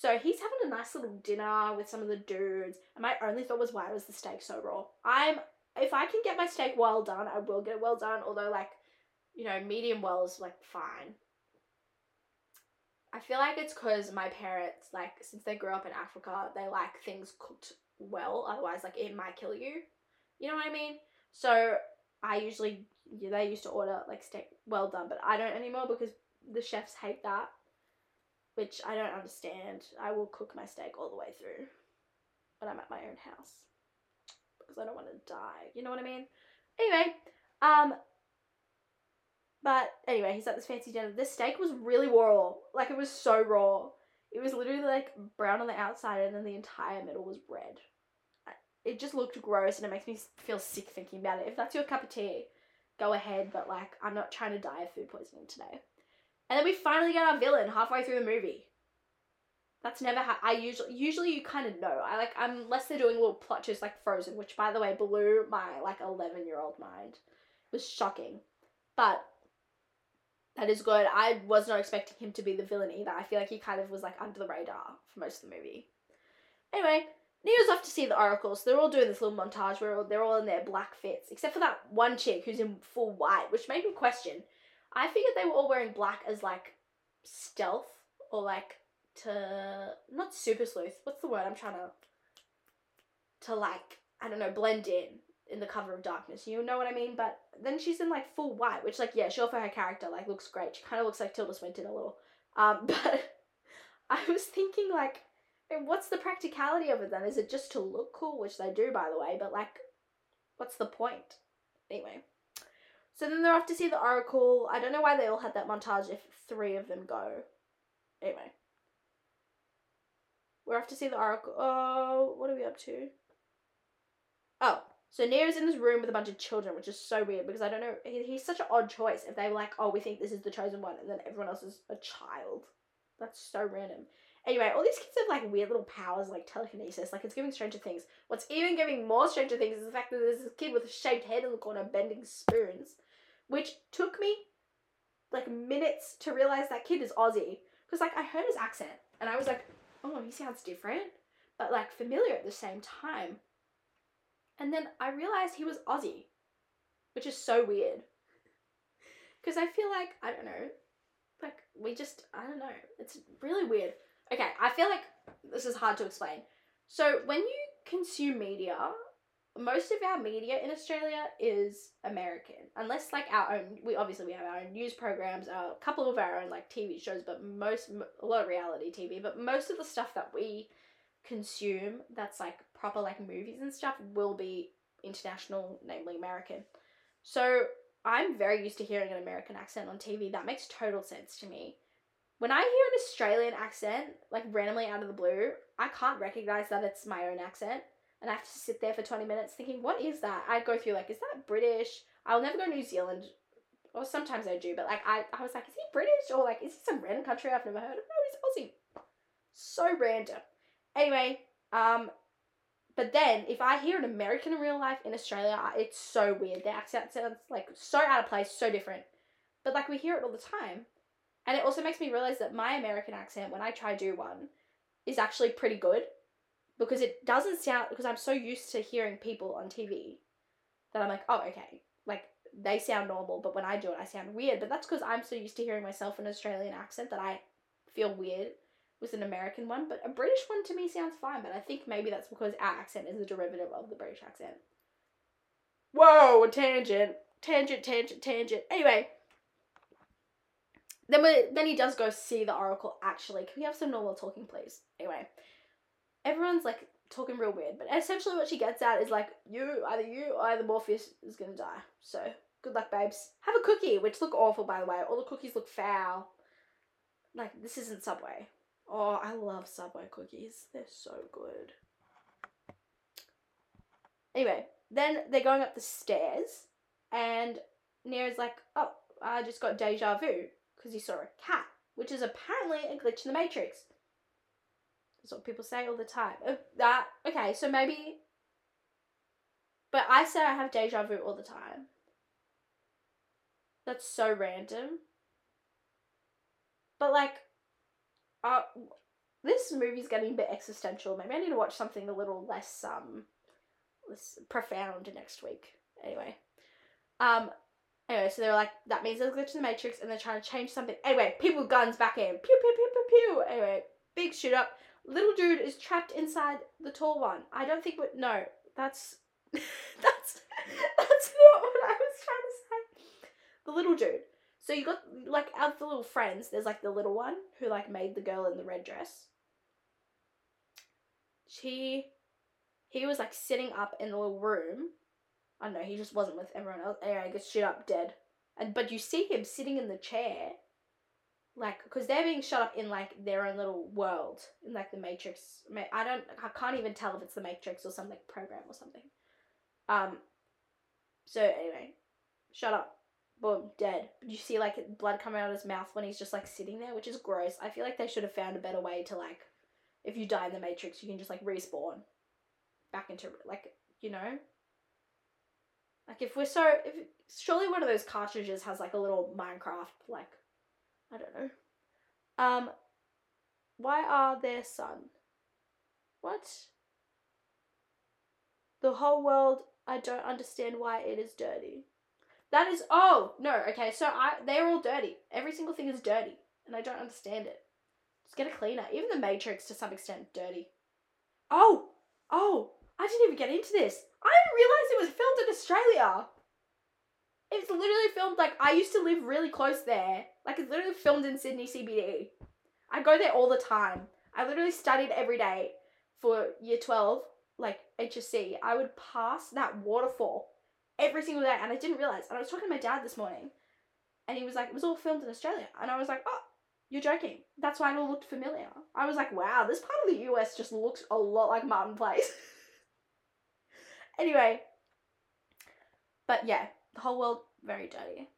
So he's having a nice little dinner with some of the dudes, and my only thought was, why was the steak so raw? I'm if I can get my steak well done, I will get it well done. Although, like, you know, medium well is like fine. I feel like it's because my parents, like, since they grew up in Africa, they like things cooked well. Otherwise, like, it might kill you. You know what I mean? So I usually, yeah, they used to order like steak well done, but I don't anymore because the chefs hate that, which I don't understand. I will cook my steak all the way through when I'm at my own house because I don't want to die. You know what I mean? Anyway, um, But anyway, he's at this fancy dinner. This steak was really raw. Like it was so raw. It was literally like brown on the outside and then the entire middle was red. It just looked gross and it makes me feel sick thinking about it. If that's your cup of tea, go ahead, but like I'm not trying to die of food poisoning today. And then we finally get our villain halfway through the movie. That's never how I usually usually you kind of know. I like unless they're doing little plot twists like Frozen, which by the way blew my like 11 year old mind. It was shocking, but that is good. I was not expecting him to be the villain either. I feel like he kind of was like under the radar for most of the movie. Anyway, Neo's off to see the Oracle, so they're all doing this little montage where they're all in their black fits, except for that one chick who's in full white, which made me question. I figured they were all wearing black as like stealth or like to not super sleuth. What's the word I'm trying to to like I don't know blend in in the cover of darkness. You know what I mean? But then she's in like full white, which like yeah, sure for her character like looks great. She kind of looks like Tilda Swinton a little. Um, but I was thinking like, what's the practicality of it then? Is it just to look cool, which they do by the way? But like, what's the point? Anyway. So then they're off to see the Oracle. I don't know why they all had that montage if three of them go. Anyway. We're off to see the Oracle. Oh, what are we up to? Oh, so Neo's in this room with a bunch of children, which is so weird because I don't know. He, he's such an odd choice. If they were like, oh, we think this is the chosen one, and then everyone else is a child. That's so random. Anyway, all these kids have like weird little powers like telekinesis. Like it's giving Stranger Things. What's even giving more Stranger Things is the fact that there's this kid with a shaved head in the corner bending spoons, which took me like minutes to realize that kid is Aussie. Because like I heard his accent and I was like, oh, he sounds different, but like familiar at the same time. And then I realized he was Aussie, which is so weird. Because I feel like, I don't know, like we just, I don't know, it's really weird. Okay, I feel like this is hard to explain. So when you consume media, most of our media in Australia is American, unless like our own. We obviously we have our own news programs, a couple of our own like TV shows, but most a lot of reality TV. But most of the stuff that we consume that's like proper like movies and stuff will be international, namely American. So I'm very used to hearing an American accent on TV. That makes total sense to me. When I hear an Australian accent, like randomly out of the blue, I can't recognize that it's my own accent. And I have to sit there for 20 minutes thinking, what is that? I go through, like, is that British? I'll never go to New Zealand. Or sometimes I do, but like, I, I was like, is he British? Or like, is he some random country I've never heard of? No, he's Aussie. So random. Anyway, um, but then if I hear an American in real life in Australia, it's so weird. Their accent sounds like so out of place, so different. But like we hear it all the time. And it also makes me realize that my American accent, when I try do one, is actually pretty good. Because it doesn't sound because I'm so used to hearing people on TV that I'm like, oh okay. Like they sound normal, but when I do it I sound weird. But that's because I'm so used to hearing myself in an Australian accent that I feel weird with an American one, but a British one to me sounds fine, but I think maybe that's because our accent is a derivative of the British accent. Whoa, a tangent. Tangent, tangent, tangent. Anyway. Then we, then he does go see the Oracle actually. Can we have some normal talking, please? Anyway. Everyone's like talking real weird, but essentially what she gets at is like, you, either you or either Morpheus is gonna die. So, good luck, babes. Have a cookie, which look awful, by the way. All the cookies look foul. Like, this isn't Subway. Oh, I love Subway cookies. They're so good. Anyway, then they're going up the stairs, and Neo's like, oh, I just got deja vu because he saw a cat, which is apparently a glitch in the Matrix. That's what people say all the time. Uh, that okay, so maybe. But I say I have deja vu all the time. That's so random. But like, uh, this movie's getting a bit existential. Maybe I need to watch something a little less um, less profound next week. Anyway, um, anyway, so they're like, that means there's a glitch in the Matrix, and they're trying to change something. Anyway, people guns back in, pew pew pew pew pew. Anyway, big shoot up. Little dude is trapped inside the tall one. I don't think. But no, that's that's that's not what I was trying to say. The little dude. So you got like out the little friends, there's like the little one who like made the girl in the red dress. She he was like sitting up in the little room. I don't know, he just wasn't with everyone else. Anyway, I gets shit up dead. and but you see him sitting in the chair, like because they're being shut up in like their own little world in like the Matrix. I don't, I can't even tell if it's the Matrix or some like program or something. Um. So anyway, shut up. Boom, dead. You see like blood coming out of his mouth when he's just like sitting there, which is gross. I feel like they should have found a better way to like, if you die in the Matrix, you can just like respawn back into like you know like if we're so if surely one of those cartridges has like a little Minecraft like I don't know. Um why are there sun? What? The whole world I don't understand why it is dirty. That is oh no, okay, so I they're all dirty. Every single thing is dirty. And I don't understand it. Just get a cleaner. Even the Matrix to some extent dirty. Oh! Oh! I didn't even get into this. I didn't realize it was filmed in Australia. It's literally filmed like I used to live really close there. Like it's literally filmed in Sydney CBD. I go there all the time. I literally studied every day for year 12, like HSC. I would pass that waterfall every single day and I didn't realize. And I was talking to my dad this morning and he was like, it was all filmed in Australia. And I was like, oh, you're joking. That's why it all looked familiar. I was like, wow, this part of the US just looks a lot like Martin Place. anyway, but yeah, the whole world very dirty.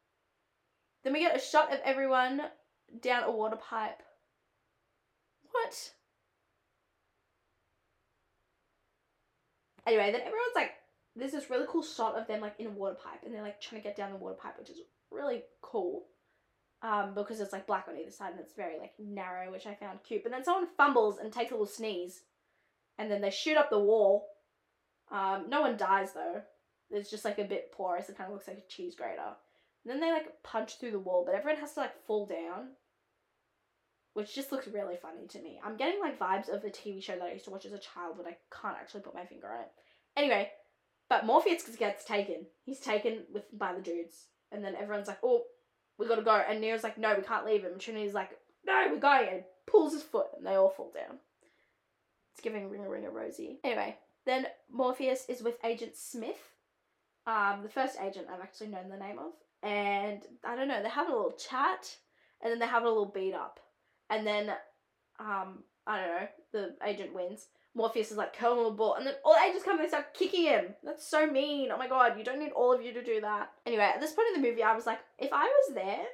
Then we get a shot of everyone down a water pipe. What? Anyway, then everyone's like, there's this really cool shot of them like in a water pipe, and they're like trying to get down the water pipe, which is really cool. Um, because it's like black on either side and it's very like narrow, which I found cute. But then someone fumbles and takes a little sneeze, and then they shoot up the wall. Um, no one dies though. It's just like a bit porous. It kind of looks like a cheese grater. And then they like punch through the wall, but everyone has to like fall down, which just looks really funny to me. I'm getting like vibes of a TV show that I used to watch as a child, but I can't actually put my finger on it. Anyway, but Morpheus gets taken. He's taken with by the dudes, and then everyone's like, "Oh, we gotta go," and Neo's like, "No, we can't leave him." Trinity's like, "No, we're going," and pulls his foot, and they all fall down. It's giving Ring a Ring a Rosie. Anyway, then Morpheus is with Agent Smith, um, the first agent I've actually known the name of, and I don't know, they have a little chat, and then they have a little beat up, and then, um, I don't know, the agent wins. Morpheus is like, him with ball, and then all the agents come and they start kicking him. That's so mean. Oh my god, you don't need all of you to do that. Anyway, at this point in the movie, I was like, if I was there,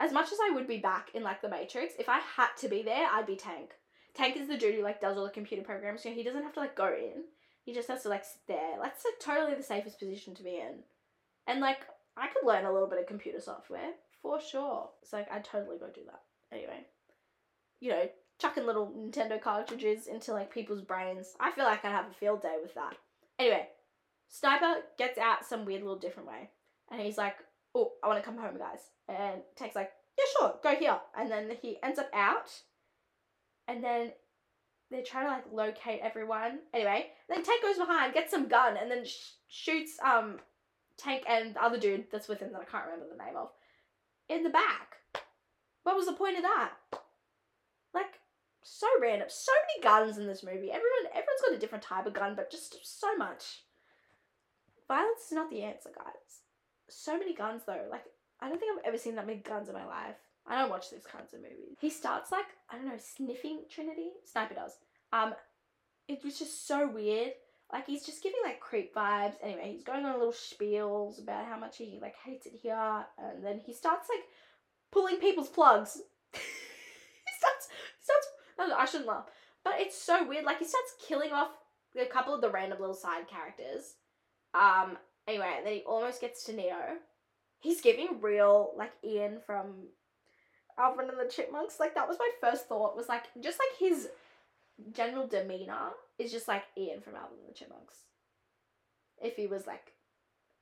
as much as I would be back in like the Matrix, if I had to be there, I'd be Tank. Tank is the dude who like does all the computer programs, so he doesn't have to like go in. He just has to like sit there. It's like totally the safest position to be in. And like I could learn a little bit of computer software for sure. It's like I'd totally go do that. Anyway, you know, chucking little Nintendo cartridges into like people's brains. I feel like I'd have a field day with that. Anyway, Sniper gets out some weird little different way, and he's like, "Oh, I want to come home, guys." And Tank's like, "Yeah, sure, go here." And then he ends up out, and then they're trying to like locate everyone. Anyway, then Tank goes behind, gets some gun, and then sh- shoots um Tank and the other dude that's with him that I can't remember the name of in the back. What was the point of that? Like so random. So many guns in this movie. Everyone everyone's got a different type of gun, but just so much. Violence is not the answer, guys. So many guns though. Like I don't think I've ever seen that many guns in my life. I don't watch these kinds of movies. He starts like, I don't know, sniffing Trinity. Sniper does. Um, it was just so weird. Like he's just giving like creep vibes. Anyway, he's going on little spiels about how much he like hates it here, and then he starts like pulling people's plugs. he starts, he starts. No, I shouldn't laugh, but it's so weird. Like he starts killing off a couple of the random little side characters. Um. Anyway, then he almost gets to Neo. He's giving real like Ian from Alvin and the Chipmunks. Like that was my first thought. Was like just like his general demeanor is just like Ian from Alvin and the Chipmunks. If he was like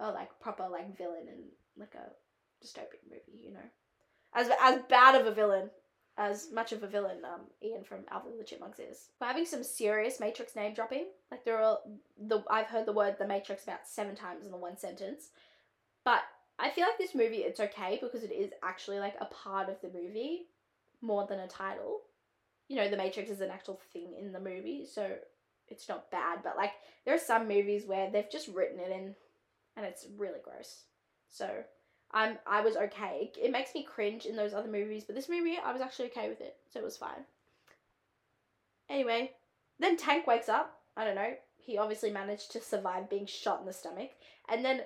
a like proper like villain in like a dystopian movie, you know, as as bad of a villain as much of a villain um Ian from Alvin and the Chipmunks is. We're having some serious Matrix name dropping. Like there are the I've heard the word the Matrix about seven times in the one sentence, but I feel like this movie it's okay because it is actually like a part of the movie more than a title. You know, The Matrix is an actual thing in the movie, so it's not bad, but like there are some movies where they've just written it in and it's really gross. So I'm I was okay. It makes me cringe in those other movies, but this movie I was actually okay with it, so it was fine. Anyway, then Tank wakes up. I don't know. He obviously managed to survive being shot in the stomach, and then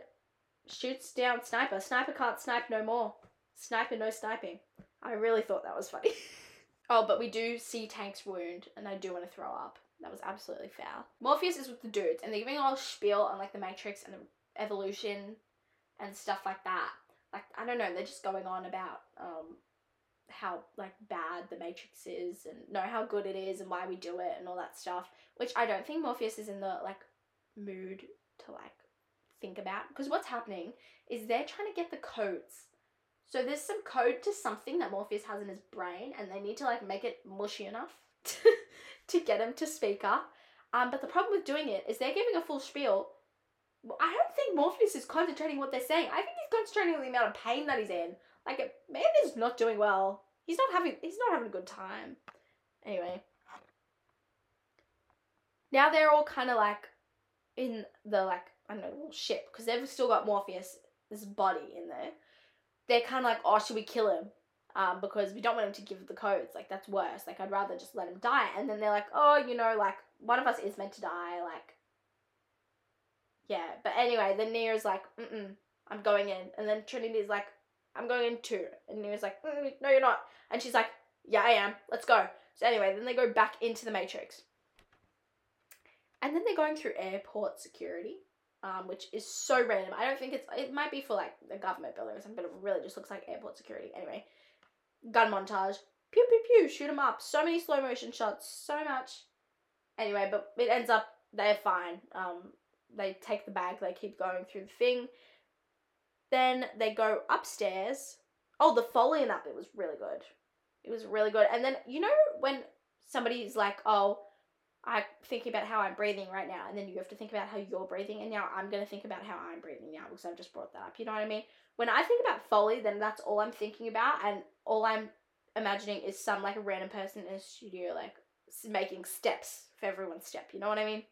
shoots down Sniper. Sniper can't snipe no more. Sniper no sniping. I really thought that was funny. oh, but we do see Tank's wound, and I do want to throw up. That was absolutely foul. Morpheus is with the dudes, and they're giving all spiel on like the Matrix and the evolution and stuff like that. Like I don't know, they're just going on about um how like bad the Matrix is and know how good it is and why we do it and all that stuff. Which I don't think Morpheus is in the like mood to like think about because what's happening is they're trying to get the codes. So there's some code to something that Morpheus has in his brain and they need to like make it mushy enough to, to get him to speak up. Um, but the problem with doing it is they're giving a full spiel. I don't think Morpheus is concentrating what they're saying. I think he's concentrating on the amount of pain that he's in. Like, man is not doing well. He's not having. He's not having a good time. Anyway, now they're all kind of like in the like I don't know little ship because they've still got Morpheus, body in there. They're kind of like, oh, should we kill him? Um, because we don't want him to give the codes. Like that's worse. Like I'd rather just let him die. And then they're like, oh, you know, like one of us is meant to die. Like, yeah. But anyway, then Neo's like, mm I'm going in. And then Trinity's like, I'm going in too. And Neo's like, mm, no, you're not. And she's like, yeah, I am. Let's go. So anyway, then they go back into the Matrix. And then they're going through airport security, um, which is so random. I don't think it's, it might be for like the government building or something, but it really just looks like airport security. Anyway, gun montage. Pew, pew, pew, shoot them up. So many slow motion shots, so much. Anyway, but it ends up, they're fine. Um, they take the bag, they keep going through the thing. Then they go upstairs. Oh, the foley in that bit was really good. It was really good. And then, you know, when somebody's like, oh, I'm thinking about how I'm breathing right now, and then you have to think about how you're breathing, and now I'm to think about how I'm breathing now because I've just brought that up. You know what I mean? When I think about Foley, then that's all I'm thinking about, and all I'm imagining is some like a random person in a studio, like making steps for everyone's step. You know what I mean?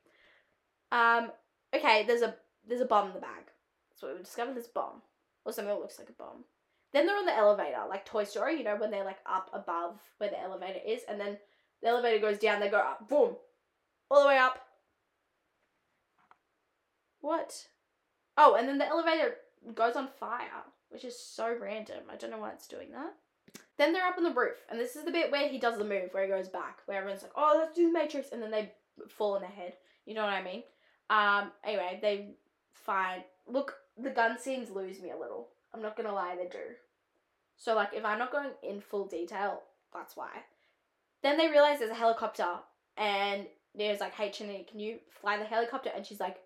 Um, okay, there's a there's a bomb in the bag. So we discovered this bomb, or something that looks like a bomb. Then they're on the elevator, like Toy Story, you know, when they're like up above where the elevator is, and then the elevator goes down, they go up, boom, all the way up. What? Oh, and then the elevator goes on fire, which is so random. I don't know why it's doing that. Then they're up on the roof, and this is the bit where he does the move, where he goes back, where everyone's like, "Oh, let's do the Matrix," and then they fall on their head. You know what I mean? Um. Anyway, they find. Look, the gun scenes lose me a little. I'm not gonna lie, they do. So like, if I'm not going in full detail, that's why. Then they realize there's a helicopter, and Neo's like, "Hey, Trinity, can you fly the helicopter?" And she's like,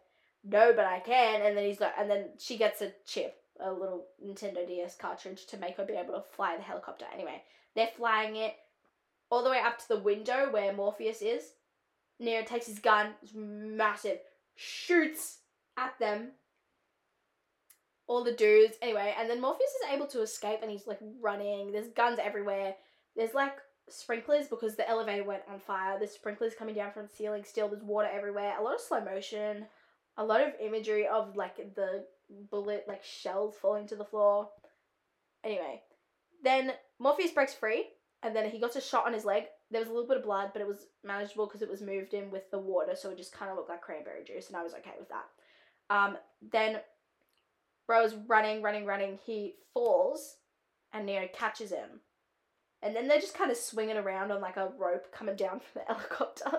"No, but I can." And then he's like, and then she gets a chip, a little Nintendo DS cartridge to make her be able to fly the helicopter. Anyway, they're flying it all the way up to the window where Morpheus is. Neo takes his gun, it's massive, shoots at them. All the dudes, anyway, and then Morpheus is able to escape and he's like running. There's guns everywhere. There's like sprinklers because the elevator went on fire. The sprinklers coming down from the ceiling still. There's water everywhere. A lot of slow motion. A lot of imagery of like the bullet like shells falling to the floor. Anyway, then Morpheus breaks free and then he got a shot on his leg. There was a little bit of blood, but it was manageable because it was moved in with the water, so it just kind of looked like cranberry juice, and I was okay with that. Um, then Rose running, running, running. He falls, and Neo catches him and then they're just kind of swinging around on like a rope coming down from the helicopter,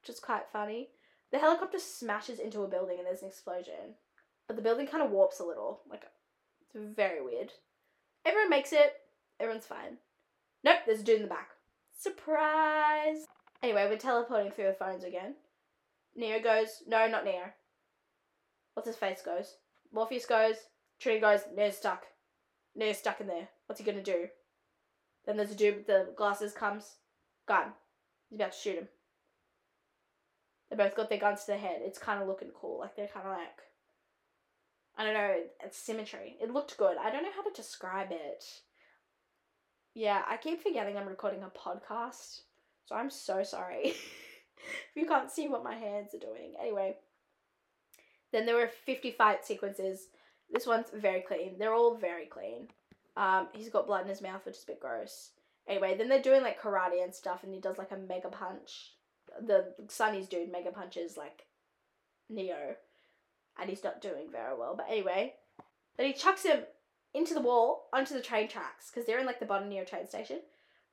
which is quite funny. The helicopter smashes into a building and there's an explosion. But the building kind of warps a little. Like, it's very weird. Everyone makes it. Everyone's fine. Nope, there's a dude in the back. Surprise! Anyway, we're teleporting through the phones again. Neo goes, no, not Neo. What's his face goes? Morpheus goes, Trinity goes, Neo's stuck. Neo's stuck in there. What's he gonna do? Then there's a dude with the glasses comes, gun. He's about to shoot him. They both got their guns to their head. It's kind of looking cool. Like they're kind of like, I don't know, it's symmetry. It looked good. I don't know how to describe it. Yeah, I keep forgetting I'm recording a podcast. So I'm so sorry if you can't see what my hands are doing. Anyway, then there were 50 fight sequences This one's very clean. They're all very clean. Um, he's got blood in his mouth, which is a bit gross. Anyway, then they're doing like karate and stuff, and he does like a mega punch. The Sonny's dude mega punches like Neo, and he's not doing very well. But anyway, then he chucks him into the wall onto the train tracks because they're in like the bottom Neo train station.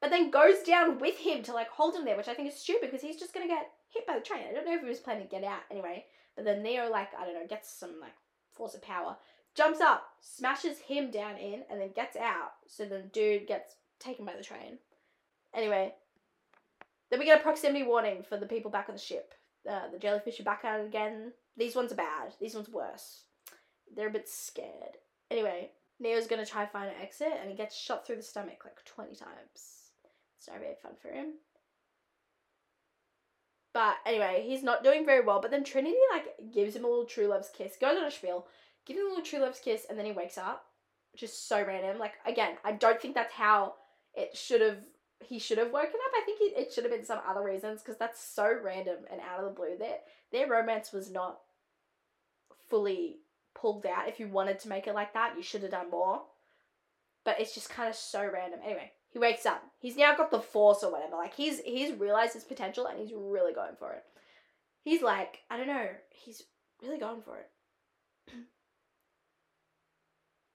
But then goes down with him to like hold him there, which I think is stupid because he's just gonna get hit by the train. I don't know if he was planning to get out anyway. But then Neo like I don't know gets some like force of power, jumps up, smashes him down in, and then gets out. So the dude gets taken by the train. Anyway, then we get a proximity warning for the people back on the ship. Uh, the jellyfish are back it again. These ones are bad. These ones worse. They're a bit scared. Anyway, Neo's gonna try find an exit and he gets shot through the stomach like 20 times. It's not very fun for him. But anyway, he's not doing very well. But then Trinity like gives him a little true love's kiss, goes on a spiel, gives him a little true love's kiss, and then he wakes up. Just so random. Like again, I don't think that's how it should have. He should have woken up. I think it, it should have been some other reasons because that's so random and out of the blue. Their their romance was not fully pulled out. If you wanted to make it like that, you should have done more. But it's just kind of so random. Anyway, he wakes up. He's now got the force or whatever. Like he's he's realized his potential and he's really going for it. He's like, I don't know, he's really going for it.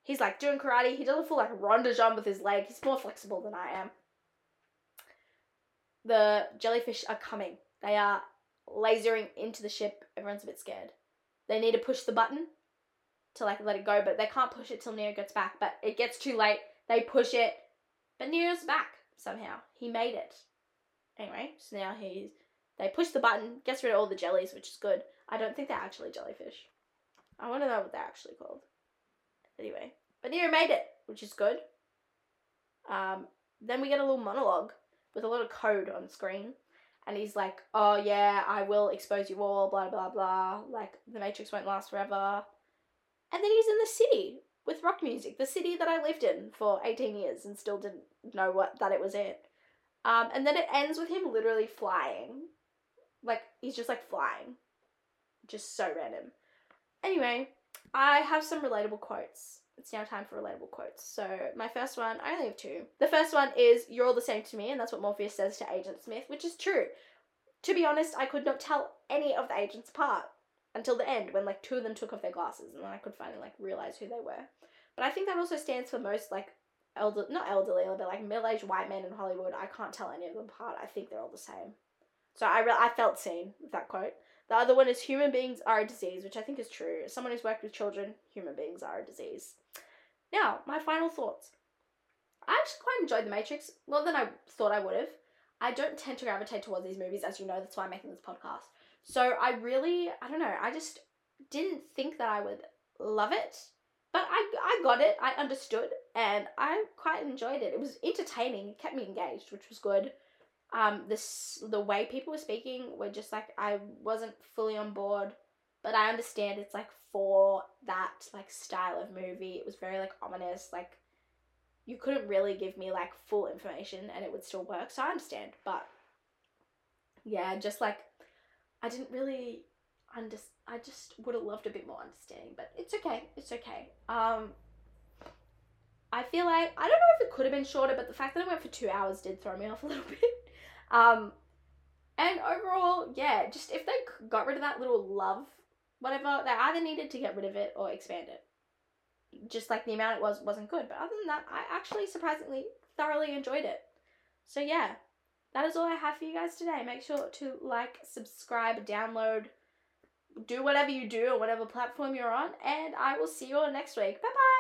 he's like doing karate. He does a full like jump with his leg. He's more flexible than I am. The jellyfish are coming. They are lasering into the ship. Everyone's a bit scared. They need to push the button to like let it go, but they can't push it till Neo gets back. But it gets too late. They push it, but Neo's back somehow. He made it. Anyway, so now he's they push the button, gets rid of all the jellies, which is good. I don't think they're actually jellyfish. I want to know what they're actually called. Anyway, but Neo made it, which is good. Um, then we get a little monologue with a lot of code on screen. And he's like, oh yeah, I will expose you all, blah, blah, blah. Like, the Matrix won't last forever. And then he's in the city with rock music, the city that I lived in for 18 years and still didn't know what that it was in. Um, and then it ends with him literally flying. Like, he's just like flying. Just so random. Anyway, I have some relatable quotes. It's now time for relatable quotes. So, my first one, I only have two. The first one is, You're all the same to me, and that's what Morpheus says to Agent Smith, which is true. To be honest, I could not tell any of the agents apart until the end when like two of them took off their glasses and then I could finally like realize who they were. But I think that also stands for most like elder not elderly but like middle-aged white men in Hollywood. I can't tell any of them apart. I think they're all the same. So I re- I felt seen with that quote. The other one is human beings are a disease, which I think is true. As someone who's worked with children, human beings are a disease. Now, my final thoughts. I actually quite enjoyed The Matrix, more than I thought I would have. I don't tend to gravitate towards these movies, as you know, that's why I'm making this podcast. So I really, I don't know, I just didn't think that I would love it. But I, I got it, I understood, and I quite enjoyed it. It was entertaining, kept me engaged, which was good. Um, the way people were speaking were just like I wasn't fully on board, but I understand it's like for that like style of movie. It was very like ominous, like you couldn't really give me like full information and it would still work. So I understand, but yeah, just like I didn't really under I just would have loved a bit more understanding, but it's okay. It's okay. Um I feel like I don't know if it could have been shorter, but the fact that it went for two hours did throw me off a little bit. Um and overall, yeah, just if they got rid of that little love, whatever, they either needed to get rid of it or expand it. Just like the amount it was wasn't good, but other than that, I actually surprisingly thoroughly enjoyed it. So yeah, that is all I have for you guys today. Make sure to like, subscribe, download, do whatever you do on whatever platform you're on, and I will see you all next week. Bye bye!